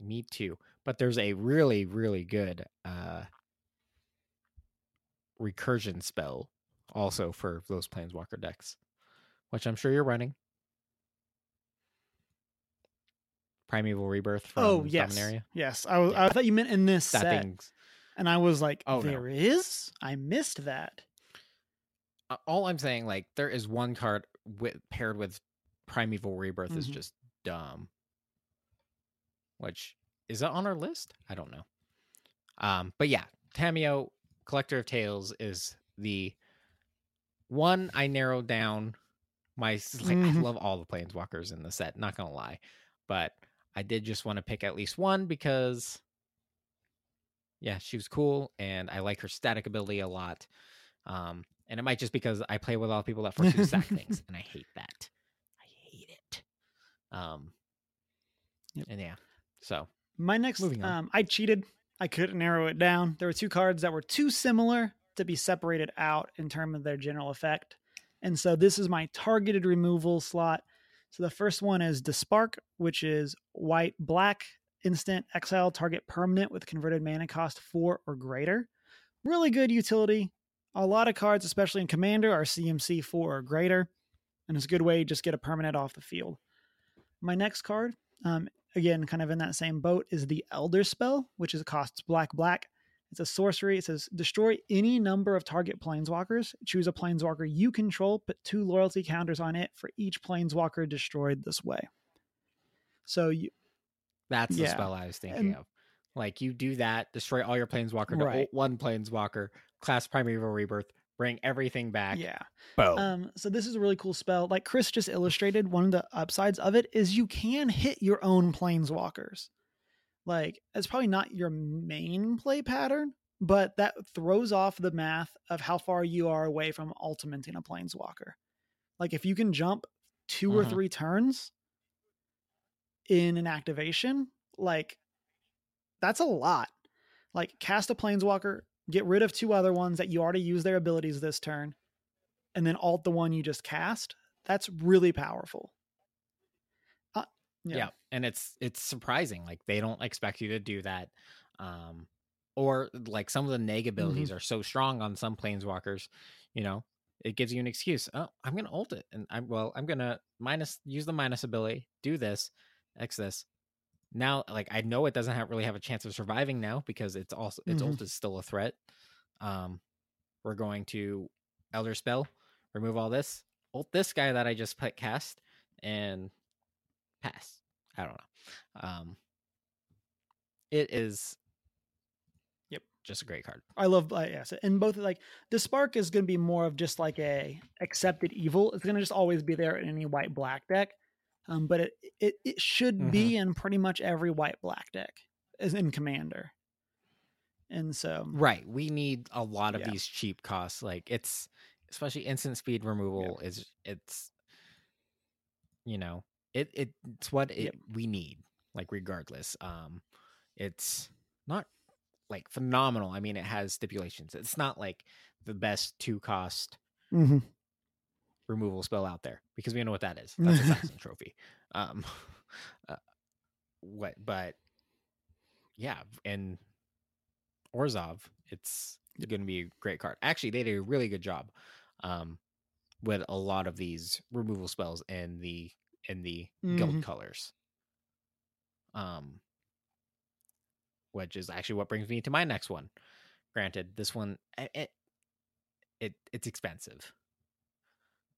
Me too. But there's a really, really good uh recursion spell also for those planeswalker decks. Which I'm sure you're running. Primeval Rebirth from oh yes, Dominaria. yes. I was. Yeah. I thought you meant in this That set, thing's and I was like, Oh, no. "There is." I missed that. uh, all I'm saying, like, there is one card with paired with Primeval Rebirth is Mhm. just dumb. Which is that on our list? I don't know. Um, but yeah, Tamiyo, Collector of Tales is the one I narrowed down. My like, I Mhm. love all the planeswalkers in the set. Not gonna lie, but I did just want to pick at least one because, yeah, she was cool and I like her static ability a lot. Um, and it might just because I play with all people that force you to sack things, and I hate that. I hate it. Um, Yep. and yeah, so My next, um, I cheated. I couldn't narrow it down. There were two cards that were too similar to be separated out in terms of their general effect, and so this is my targeted removal slot. So the first one is Despark, which is white black instant exile target permanent with converted mana cost four or greater. Really good utility. A lot of cards, especially in Commander, are CMC four or greater, and it's a good way to just get a permanent off the field. My next card, um, again, kind of in that same boat, is the Elder Spell, which is costs black black. It's a sorcery. It says destroy any number of target planeswalkers. Choose a planeswalker you control. Put two loyalty counters on it for each planeswalker destroyed this way. So you, that's the Yeah, spell I was thinking and- of. Like you do that, destroy all your planeswalker to Right. one planeswalker, class primeval rebirth, bring everything back. yeah. Boom. Um, so this is a really cool spell. Like Chris just illustrated, one of the upsides of it is you can hit your own planeswalkers. Like it's probably not your main play pattern, but that throws off the math of how far you are away from ultimating a planeswalker. Like if you can jump 2 or Mhm. three turns in an activation, like that's a lot. Like cast a planeswalker, get rid of two other ones that you already use their abilities this turn, and then alt the one you just cast. That's really powerful. Uh, yeah. and it's it's surprising like they don't expect you to do that um or like some of the neg abilities Mm-hmm. are so strong on some planeswalkers you know it gives you an excuse. Oh, I'm gonna ult it, and I'm well, I'm gonna minus use the minus ability, do this, X this. Now, like I know it doesn't have really have a chance of surviving now because it's also its Mhm. ult is still a threat. Um, we're going to Elder Spell, remove all this, ult this guy that I just put cast, and pass. I don't know. Um, it is. Yep. Just a great card. I love uh, yes, and both like Despark is going to be more of just like a accepted evil. It's going to just always be there in any white black deck, um, but it it it should be in pretty much every white black deck as in commander. And so Right. We need a lot of Yeah. these cheap costs. Like it's especially instant speed removal is it's you know, it it it's what it Yep. we need, like regardless. Um it's not like phenomenal. I mean it has stipulations. It's not like the best two cost Mhm. Removal spell out there because we know what that is. That's assassin trophy. Um uh, what but yeah, and Orzhov, it's going to be a great card. Actually, they did a really good job um with a lot of these removal spells in the in the guild Mhm. colors. Um which is actually what brings me to my next one. Granted, this one it, it, it it's expensive.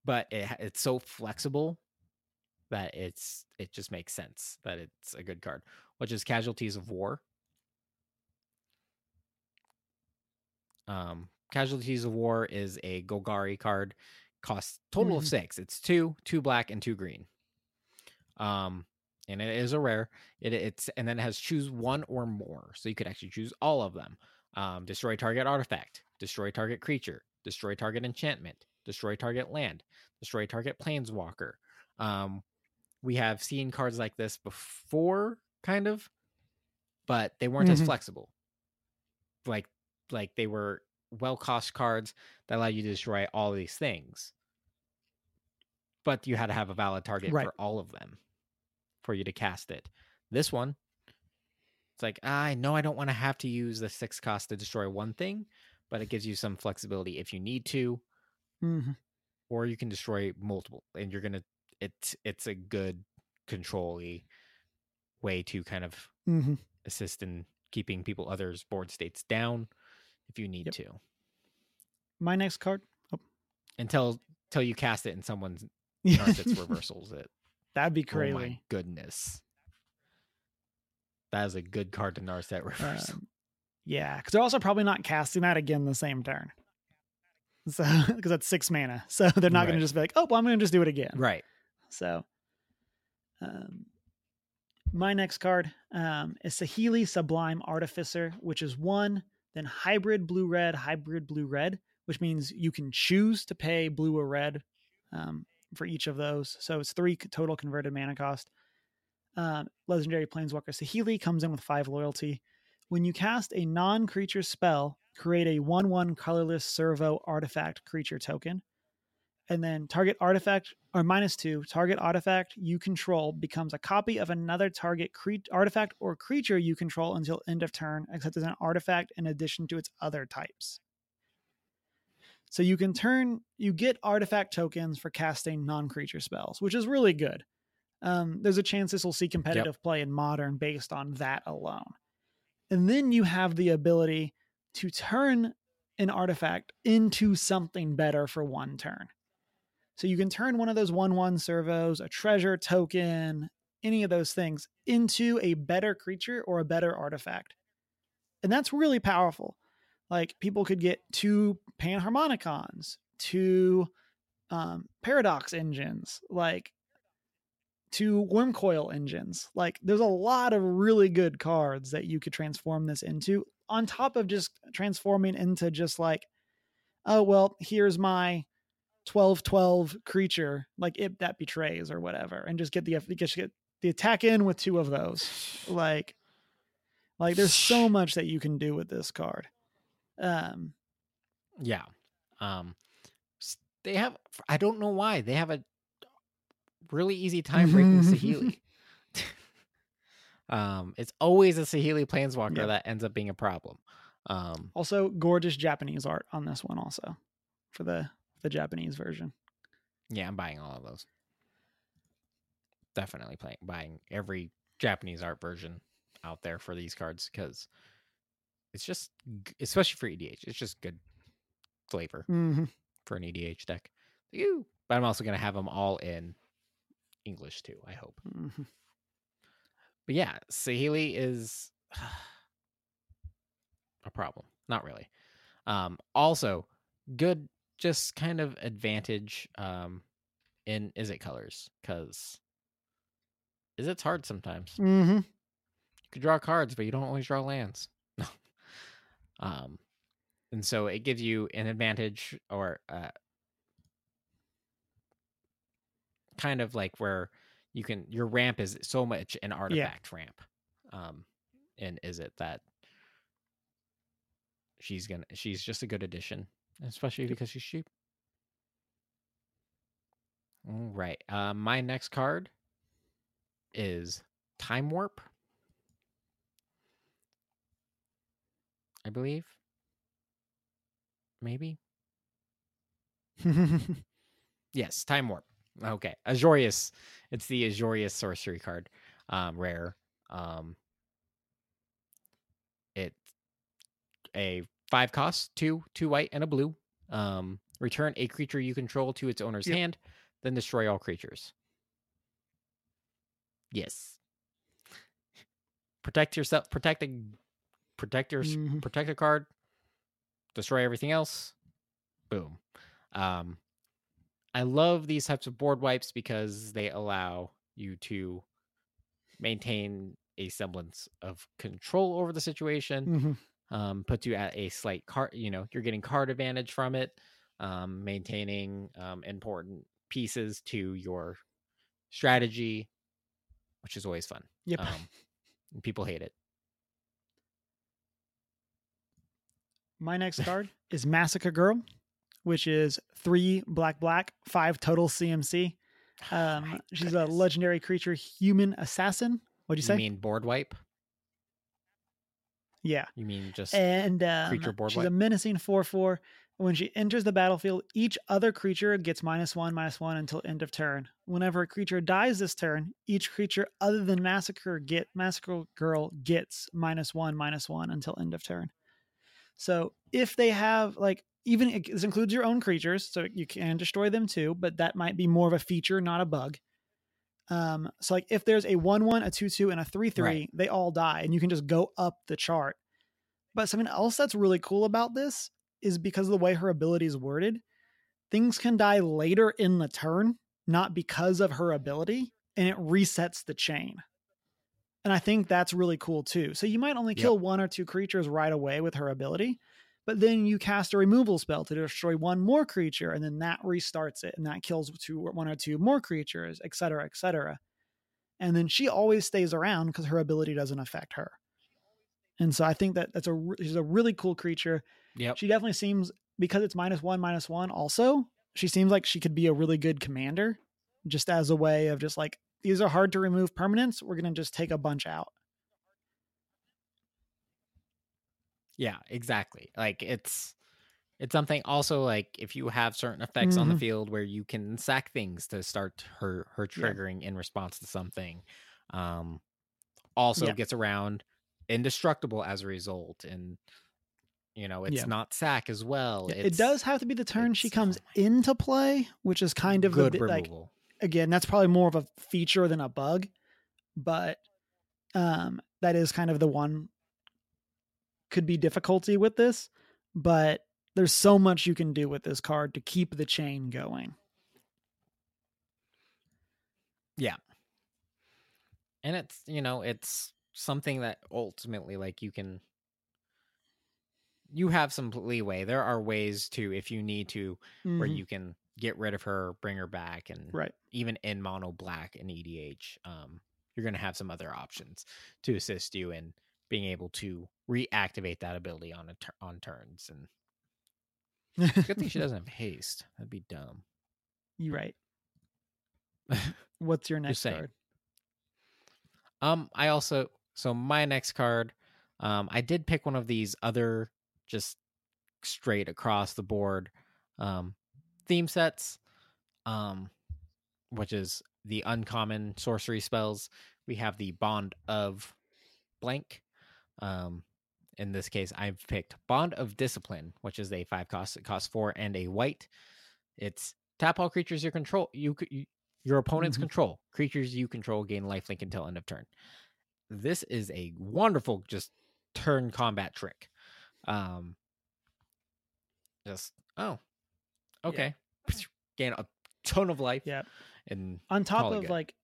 But it it's so flexible that it's it just makes sense that it's a good card, which is Casualties of War. Um, Casualties of War is a Golgari card, costs total of Mhm. six. It's two, two black, and two green. Um, and it is a rare. It it's and then it has choose one or more, so you could actually choose all of them. Um, destroy target artifact, destroy target creature, destroy target enchantment, destroy target land, destroy target planeswalker. Um, we have seen cards like this before, kind of, but they weren't as Mhm. flexible. Like like they were well cost cards that allow you to destroy all these things. But you had to have a valid target Right. for all of them for you to cast it. This one, it's like, I know I don't want to have to use the six cost to destroy one thing, but it gives you some flexibility if you need to, Mhm. or you can destroy multiple and you're gonna it's it's a good control way to kind of Mhm. assist in keeping people others board states down if you need Yep. to My next card. until until you cast it and someone's. Narset's reversals it That'd be oh crazy. my goodness that is a good card to narset reverse Um, yeah, because they're also probably not casting that again the same turn. So because that's six mana, so they're not going to just be like, oh, well, I'm going to just do it again. right So, um, my next card um, is Saheeli Sublime Artificer, which is one, then hybrid blue red, hybrid blue red, which means you can choose to pay blue or red um, for each of those. So it's three total converted mana cost. Um, legendary Planeswalker Saheeli comes in with five loyalty. When you cast a non creature spell, create a 1 1 colorless servo artifact creature token. And then target artifact or minus two target artifact you control becomes a copy of another target cre- artifact or creature you control until end of turn except as an artifact in addition to its other types. So you can turn you get artifact tokens for casting non-creature spells which is really good. Um, there's a chance this will see competitive play in modern based on that alone. And then you have the ability to turn an artifact into something better for one turn so you can turn one of those 1 1 servos, a treasure token, any of those things into a better creature or a better artifact. And that's really powerful. Like people could get two Panharmonicons, two um, Paradox engines, like two Wurmcoil engines. Like there's a lot of really good cards that you could transform this into, on top of just transforming into just like, oh, well, here's my 12 12 creature like it that betrays or whatever and just get the just get the attack in with two of those. Like like there's so much that you can do with this card. Um. Yeah. Um they have i don't know why they have a really easy time breaking saheeli um it's always a saheeli planeswalker Yep. that ends up being a problem um also gorgeous japanese art on this one also for the the Japanese version. Yeah, I'm buying all of those. Definitely playing buying every Japanese art version out there for these cards because it's just, especially for EDH, it's just good flavor Mm-hmm. for an EDH deck. You, but I'm also gonna have them all in English too. I hope. hmm But yeah, Saheeli is a problem. Not really. Um, also, good, just kind of advantage um, in is it colors because is it's hard sometimes. Mm-hmm. You can draw cards, but you don't always draw lands. um, and so it gives you an advantage or uh, kind of like where you can your ramp is so much an artifact ramp. Um, and is it that she's gonna she's just a good addition, especially because she's cheap. All right. Uh, my next card is Time Warp. I believe. Maybe. Yes, Time Warp. Okay. Azorius. It's the Azorius sorcery card. Um, rare. Um it's a five cost, two, two white, and a blue. Um, return a creature you control to its owner's Yep. hand, then destroy all creatures. Yes. Protect yourself. Protect a protect your Mhm. protect a card. Destroy everything else. Boom. Um, I love these types of board wipes because they allow you to maintain a semblance of control over the situation hmm um, puts you at a slight card. You know, you're getting card advantage from it, um, maintaining um, important pieces to your strategy, which is always fun. Yep. Um, people hate it. My next card is Massacre Girl, which is three black black, five total CMC. Oh Um, my she's a legendary creature, human assassin. What'd you say? You mean board wipe? yeah. You mean just And um, creature board she's a menacing 4 4. When she enters the battlefield, each other creature gets minus one, minus one until end of turn. Whenever a creature dies this turn, each creature other than Massacre get Massacre Girl gets minus one, minus one until end of turn. So if they have like even this includes your own creatures, so you can destroy them too, but that might be more of a feature, not a bug. Um, so like if there's a one one, a two two, and a three three, Right. they all die, and you can just go up the chart. But something else that's really cool about this is because of the way her ability is worded, things can die later in the turn, not because of her ability, and it resets the chain. And I think that's really cool too. So you might only Yep. kill one or two creatures right away with her ability, but then you cast a removal spell to destroy one more creature, and then that restarts it, and that kills two, one or two more creatures, et cetera, et cetera. And then she always stays around because her ability doesn't affect her. And so I think that that's a she's a really cool creature. yeah She definitely seems because it's minus one, minus one. Also, she seems like she could be a really good commander, just as a way of just like these are hard to remove permanents. We're gonna just take a bunch out. Yeah, exactly. Like it's it's something also like if you have certain effects on the Mhm. field where you can sack things to start her her Yeah. triggering in response to something. Um also Yeah. gets around indestructible as a result and you know, it's Yeah. not sack as well. Yeah, it does have to be the turn she comes into play, which is kind of the good bit, like removal. again, that's probably more of a feature than a bug, but um, that is kind of the one could be difficulty with this. But there's so much you can do with this card to keep the chain going. Yeah. And it's you know it's something that ultimately like you can you have some leeway there are ways to if you need to where Mhm. you can get rid of her bring her back and right. even in mono black and edh um you're going to have some other options to assist you in being able to reactivate that ability on a tur- on turns and good thing she doesn't have haste that'd be dumb You're right. What's your next card? Um, I also so my next card, um, I did pick one of these other just straight across the board, um, theme sets, um, which is the uncommon sorcery spells. We have the Bond of blank. Um, in this case, I've picked Bond of Discipline, which is a five cost. It costs four and a white. It's tap all creatures you control. You, you your opponent's Mhm. control creatures you control gain lifelink until end of turn. This is a wonderful just turn combat trick. Um, just oh, okay, gain a ton of life. Yeah, and On top of good. like,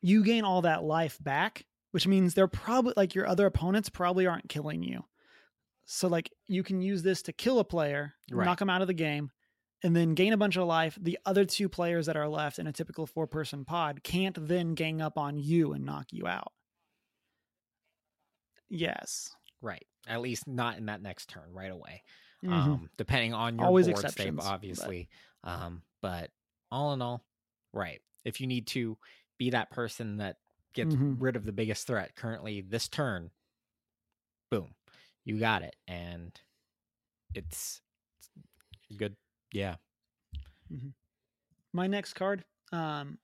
you gain all that life back, which means they're probably like your other opponents probably aren't killing you. So like you can use this to kill a player, Right. knock them out of the game, and then gain a bunch of life. The other two players that are left in a typical four person pod can't then gang up on you and knock you out. Yes. right, at least not in that next turn right away. Mhm. um, depending on your Always board state, exceptions, but- obviously. Um, but all in all, right. If you need to be that person that gets Mhm. rid of the biggest threat currently this turn, boom, you got it, and it's, it's good. Yeah, My next card um,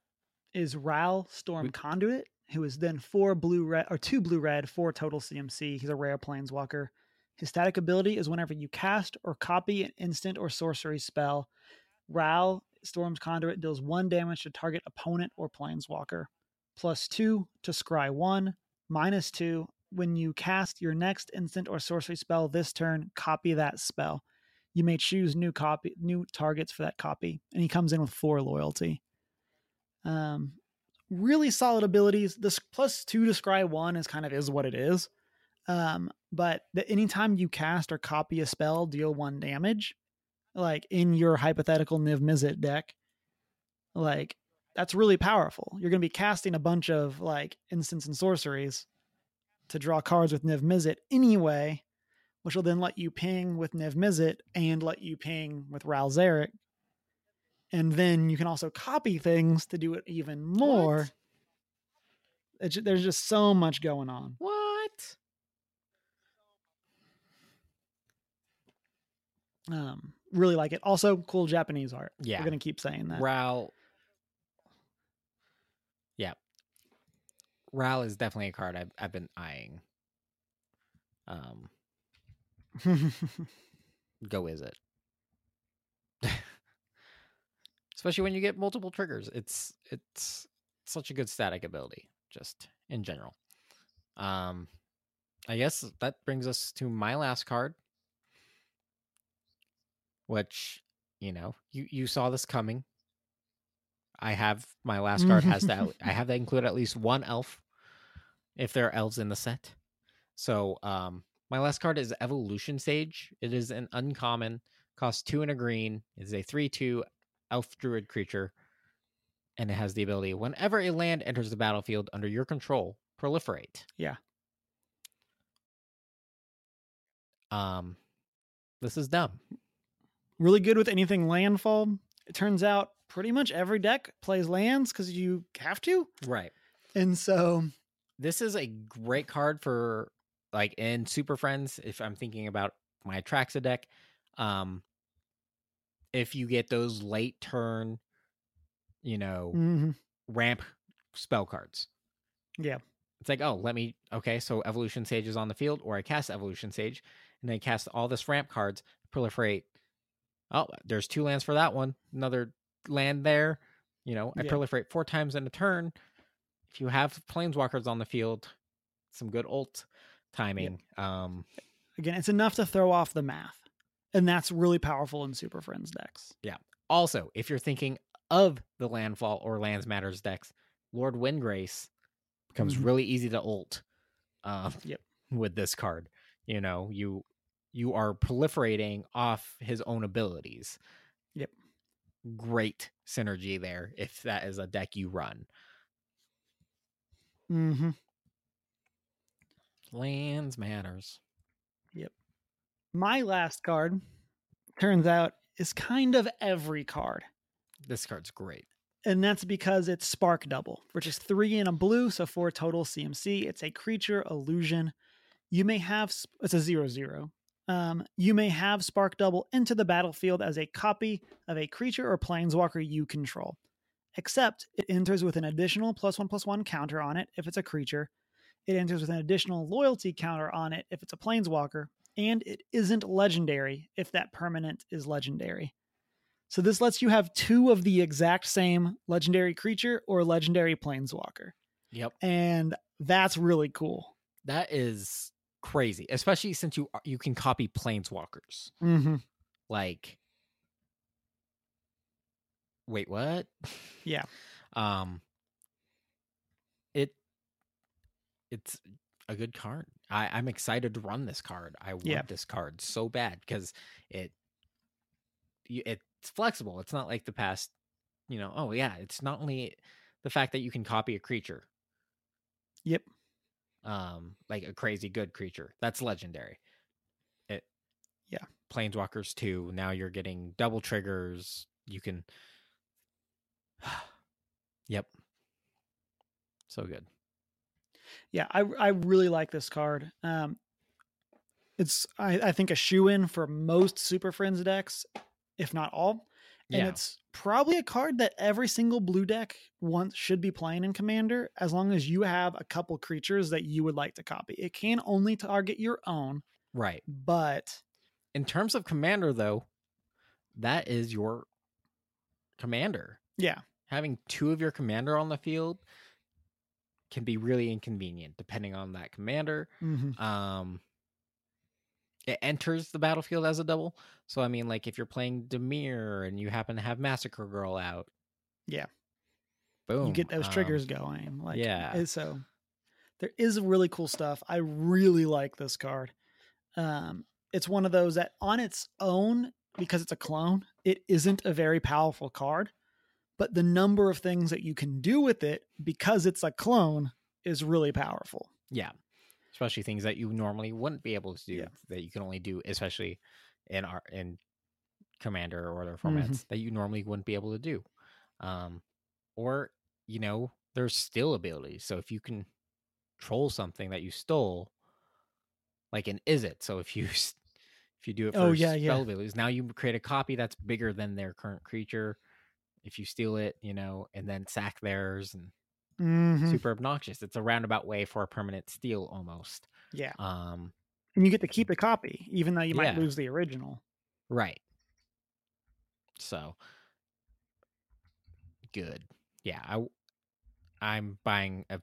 is Ral Storm We- Conduit, who is then four blue red or two blue red, four total CMC. He's a rare planeswalker. His static ability is whenever you cast or copy an instant or sorcery spell, Ral Storm's Conduit deals one damage to target opponent or planeswalker. Plus two to scry one, minus two. When you cast your next instant or sorcery spell this turn, copy that spell. You may choose new copy, new targets for that copy, and he comes in with four loyalty. Um, really solid abilities. This plus two to scry one is kind of is what it is. Um, but the, anytime you cast or copy a spell, deal one damage, like in your hypothetical Niv Mizzet deck, like that's really powerful. You're going to be casting a bunch of like instants and sorceries to draw cards with Niv Mizzet anyway, which will then let you ping with Niv Mizzet and let you ping with Ral Zarek. And then you can also copy things to do it even more. There's just so much going on. what? Um, really like it. Also, cool Japanese art. Yeah. We're gonna keep saying that. Ral. Yeah. Ral is definitely a card I've, I've been eyeing. Um, go is it? Especially when you get multiple triggers. It's it's such a good static ability, just in general. Um I guess that brings us to my last card. Which, you know, you, you saw this coming. I have my last card has that. I have to include at least one elf if there are elves in the set. So um my last card is Evolution Sage. It is an uncommon, costs two and a green. It is a three-two elf druid creature, and it has the ability whenever a land enters the battlefield under your control, proliferate. Yeah. Um, this is dumb. really good with anything landfall. It turns out pretty much every deck plays lands because you have to. Right. And so This is a great card for like in Super Friends. If I'm thinking about my Traxa deck, um, if you get those late turn, you know, mhm, ramp spell cards. Yeah. It's like, oh, let me okay, so Evolution Sage is on the field, or I cast Evolution Sage, and I cast all this ramp cards, proliferate. Oh, there's two lands for that one. Another land there. You know, I Yeah. proliferate four times in a turn. If you have planeswalkers on the field, some good ult timing. Um again, it's enough to throw off the math. And that's really powerful in Super Friends decks. Yeah. Also, if you're thinking of the landfall or lands matters decks, Lord Windgrace becomes Mhm. really easy to ult. Um, Yep. With this card, you know, you you are proliferating off his own abilities. Yep. Great synergy there if that is a deck you run. Mm-hmm. Lands matters. Yep. My last card turns out is kind of every card. This card's great. And that's because it's Spark Double, which is three in a blue, so four total CMC. It's a creature illusion. You may have, it's a zero zero. Um, you may have Spark Double into the battlefield as a copy of a creature or planeswalker you control, except it enters with an additional plus one plus one counter on it if it's a creature. It enters with an additional loyalty counter on it if it's a planeswalker, and it isn't legendary if that permanent is legendary. So this lets you have two of the exact same legendary creature or legendary planeswalker. Yep. And that's really cool. That is crazy, especially since you you can copy planeswalkers. Mm-hmm. Like, wait, what? Yeah. um, it it's a good card. I I'm excited to run this card. I want Yeah. this card so bad because it it's flexible. It's not like the past. You know, oh yeah, it's not only the fact that you can copy a creature. Yep. um like a crazy good creature that's legendary it Yeah. planeswalkers too now you're getting double triggers you can yep so good Yeah, I I really like this card. Um, it's I, I think a shoe in for most Super Friends decks, if not all. And yeah it's probably a card that every single blue deck once should be playing in Commander, as long as you have a couple creatures that you would like to copy. It can only target your own, right but in terms of commander though that is your commander yeah, having two of your commander on the field can be really inconvenient depending on that commander mhm, um it enters the battlefield as a double so i mean like if you're playing Dimir and you happen to have massacre girl out Yeah. boom you get those um, triggers going. Like yeah. so there is really cool stuff. I really like this card. Um, it's one of those that on its own, because it's a clone, it isn't a very powerful card. But the number of things that you can do with it because it's a clone is really powerful. yeah especially things that you normally wouldn't be able to do Yeah. that you can only do especially in our in commander or other formats Mhm. that you normally wouldn't be able to do um or you know there's still abilities so if you can troll something that you stole like an is it so if you if you do it for Oh, yeah, spell yeah. abilities now you create a copy that's bigger than their current creature if you steal it you know and then sack theirs and Mhm. super obnoxious it's a roundabout way for a permanent steal almost Yeah. um And you get to keep the copy, even though you might Yeah. lose the original. right so good yeah I I'm buying a,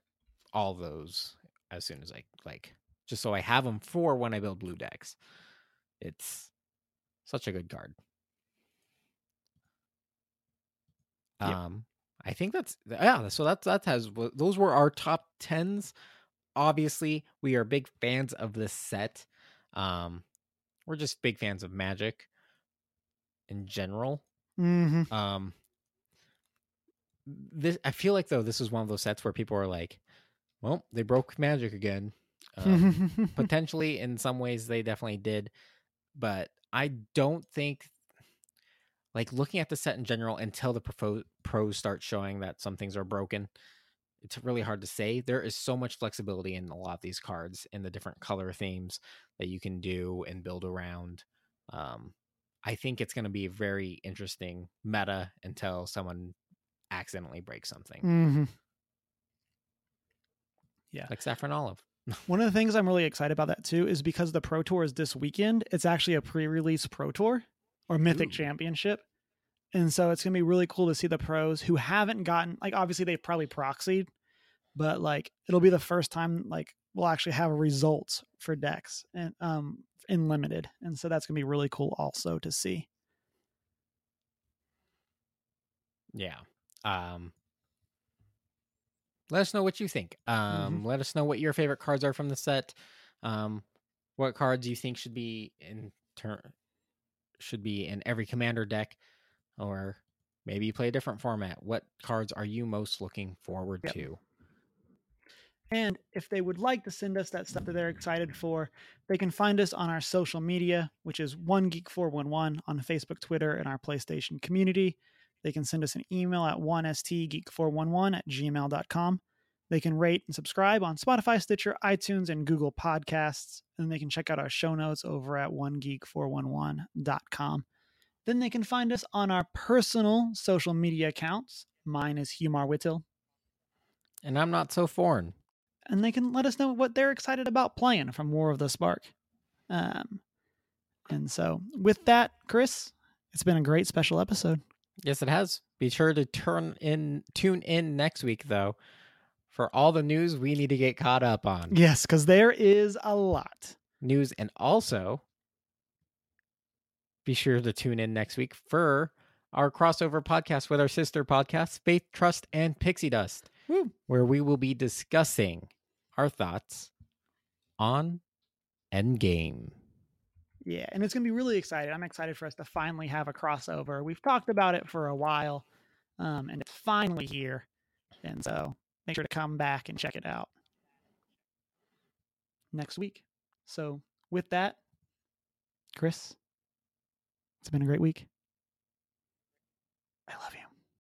all those as soon as i like just so i have them for when i build blue decks it's such a good card Yep. um i think that's yeah so that's that has those were our top 10s obviously we are big fans of this set um we're just big fans of magic in general Mm-hmm. um this i feel like though this is one of those sets where people are like well they broke magic again um, potentially in some ways they definitely did but i don't think like looking at the set in general until the pro- pros start showing that some things are broken it's really hard to say. There is so much flexibility in a lot of these cards in the different color themes that you can do and build around um i think it's going to be a very interesting meta until someone accidentally breaks something. Hmm like saffron olive. One of the things I'm really excited about that too is because the Pro Tour is this weekend, it's actually a pre-release Pro Tour or Mythic Ooh. Championship. And so it's going to be really cool to see the pros who haven't gotten like obviously they've probably proxied, but like it'll be the first time like we'll actually have results for decks and um in limited. And so that's going to be really cool also to see. Yeah. Um let us know what you think. Um let us know what your favorite cards are from the set. Um what cards you think should be in turn should be in every commander deck or maybe you play a different format. What cards are you most looking forward Yep. to? And if they would like to send us that stuff that they're excited for, they can find us on our social media, which is one geek 411 on Facebook, Twitter, and our PlayStation community. They can send us an email at 1stgeek411 at gmail.com. They can rate and subscribe on Spotify, Stitcher, iTunes, and Google Podcasts. And they can check out our show notes over at onegeek411.com. Then they can find us on our personal social media accounts. Mine is Humar Whittle. And I'm not so foreign. And they can let us know what they're excited about playing from War of the Spark. Um, and so, with that, Chris, it's been a great special episode. Yes, it has. Be sure to turn in, tune in next week, though, for all the news we need to get caught up on. Yes, because there is a lot. News and also be sure to tune in next week for our crossover podcast with our sister podcasts, Faith, Trust, and Pixie Dust, Woo. where we will be discussing our thoughts on Endgame. Yeah, and it's going to be really excited. I'm excited for us to finally have a crossover. We've talked about it for a while, um, and it's finally here. And so make sure to come back and check it out next week. So, with that, Chris, it's been a great week. I love you.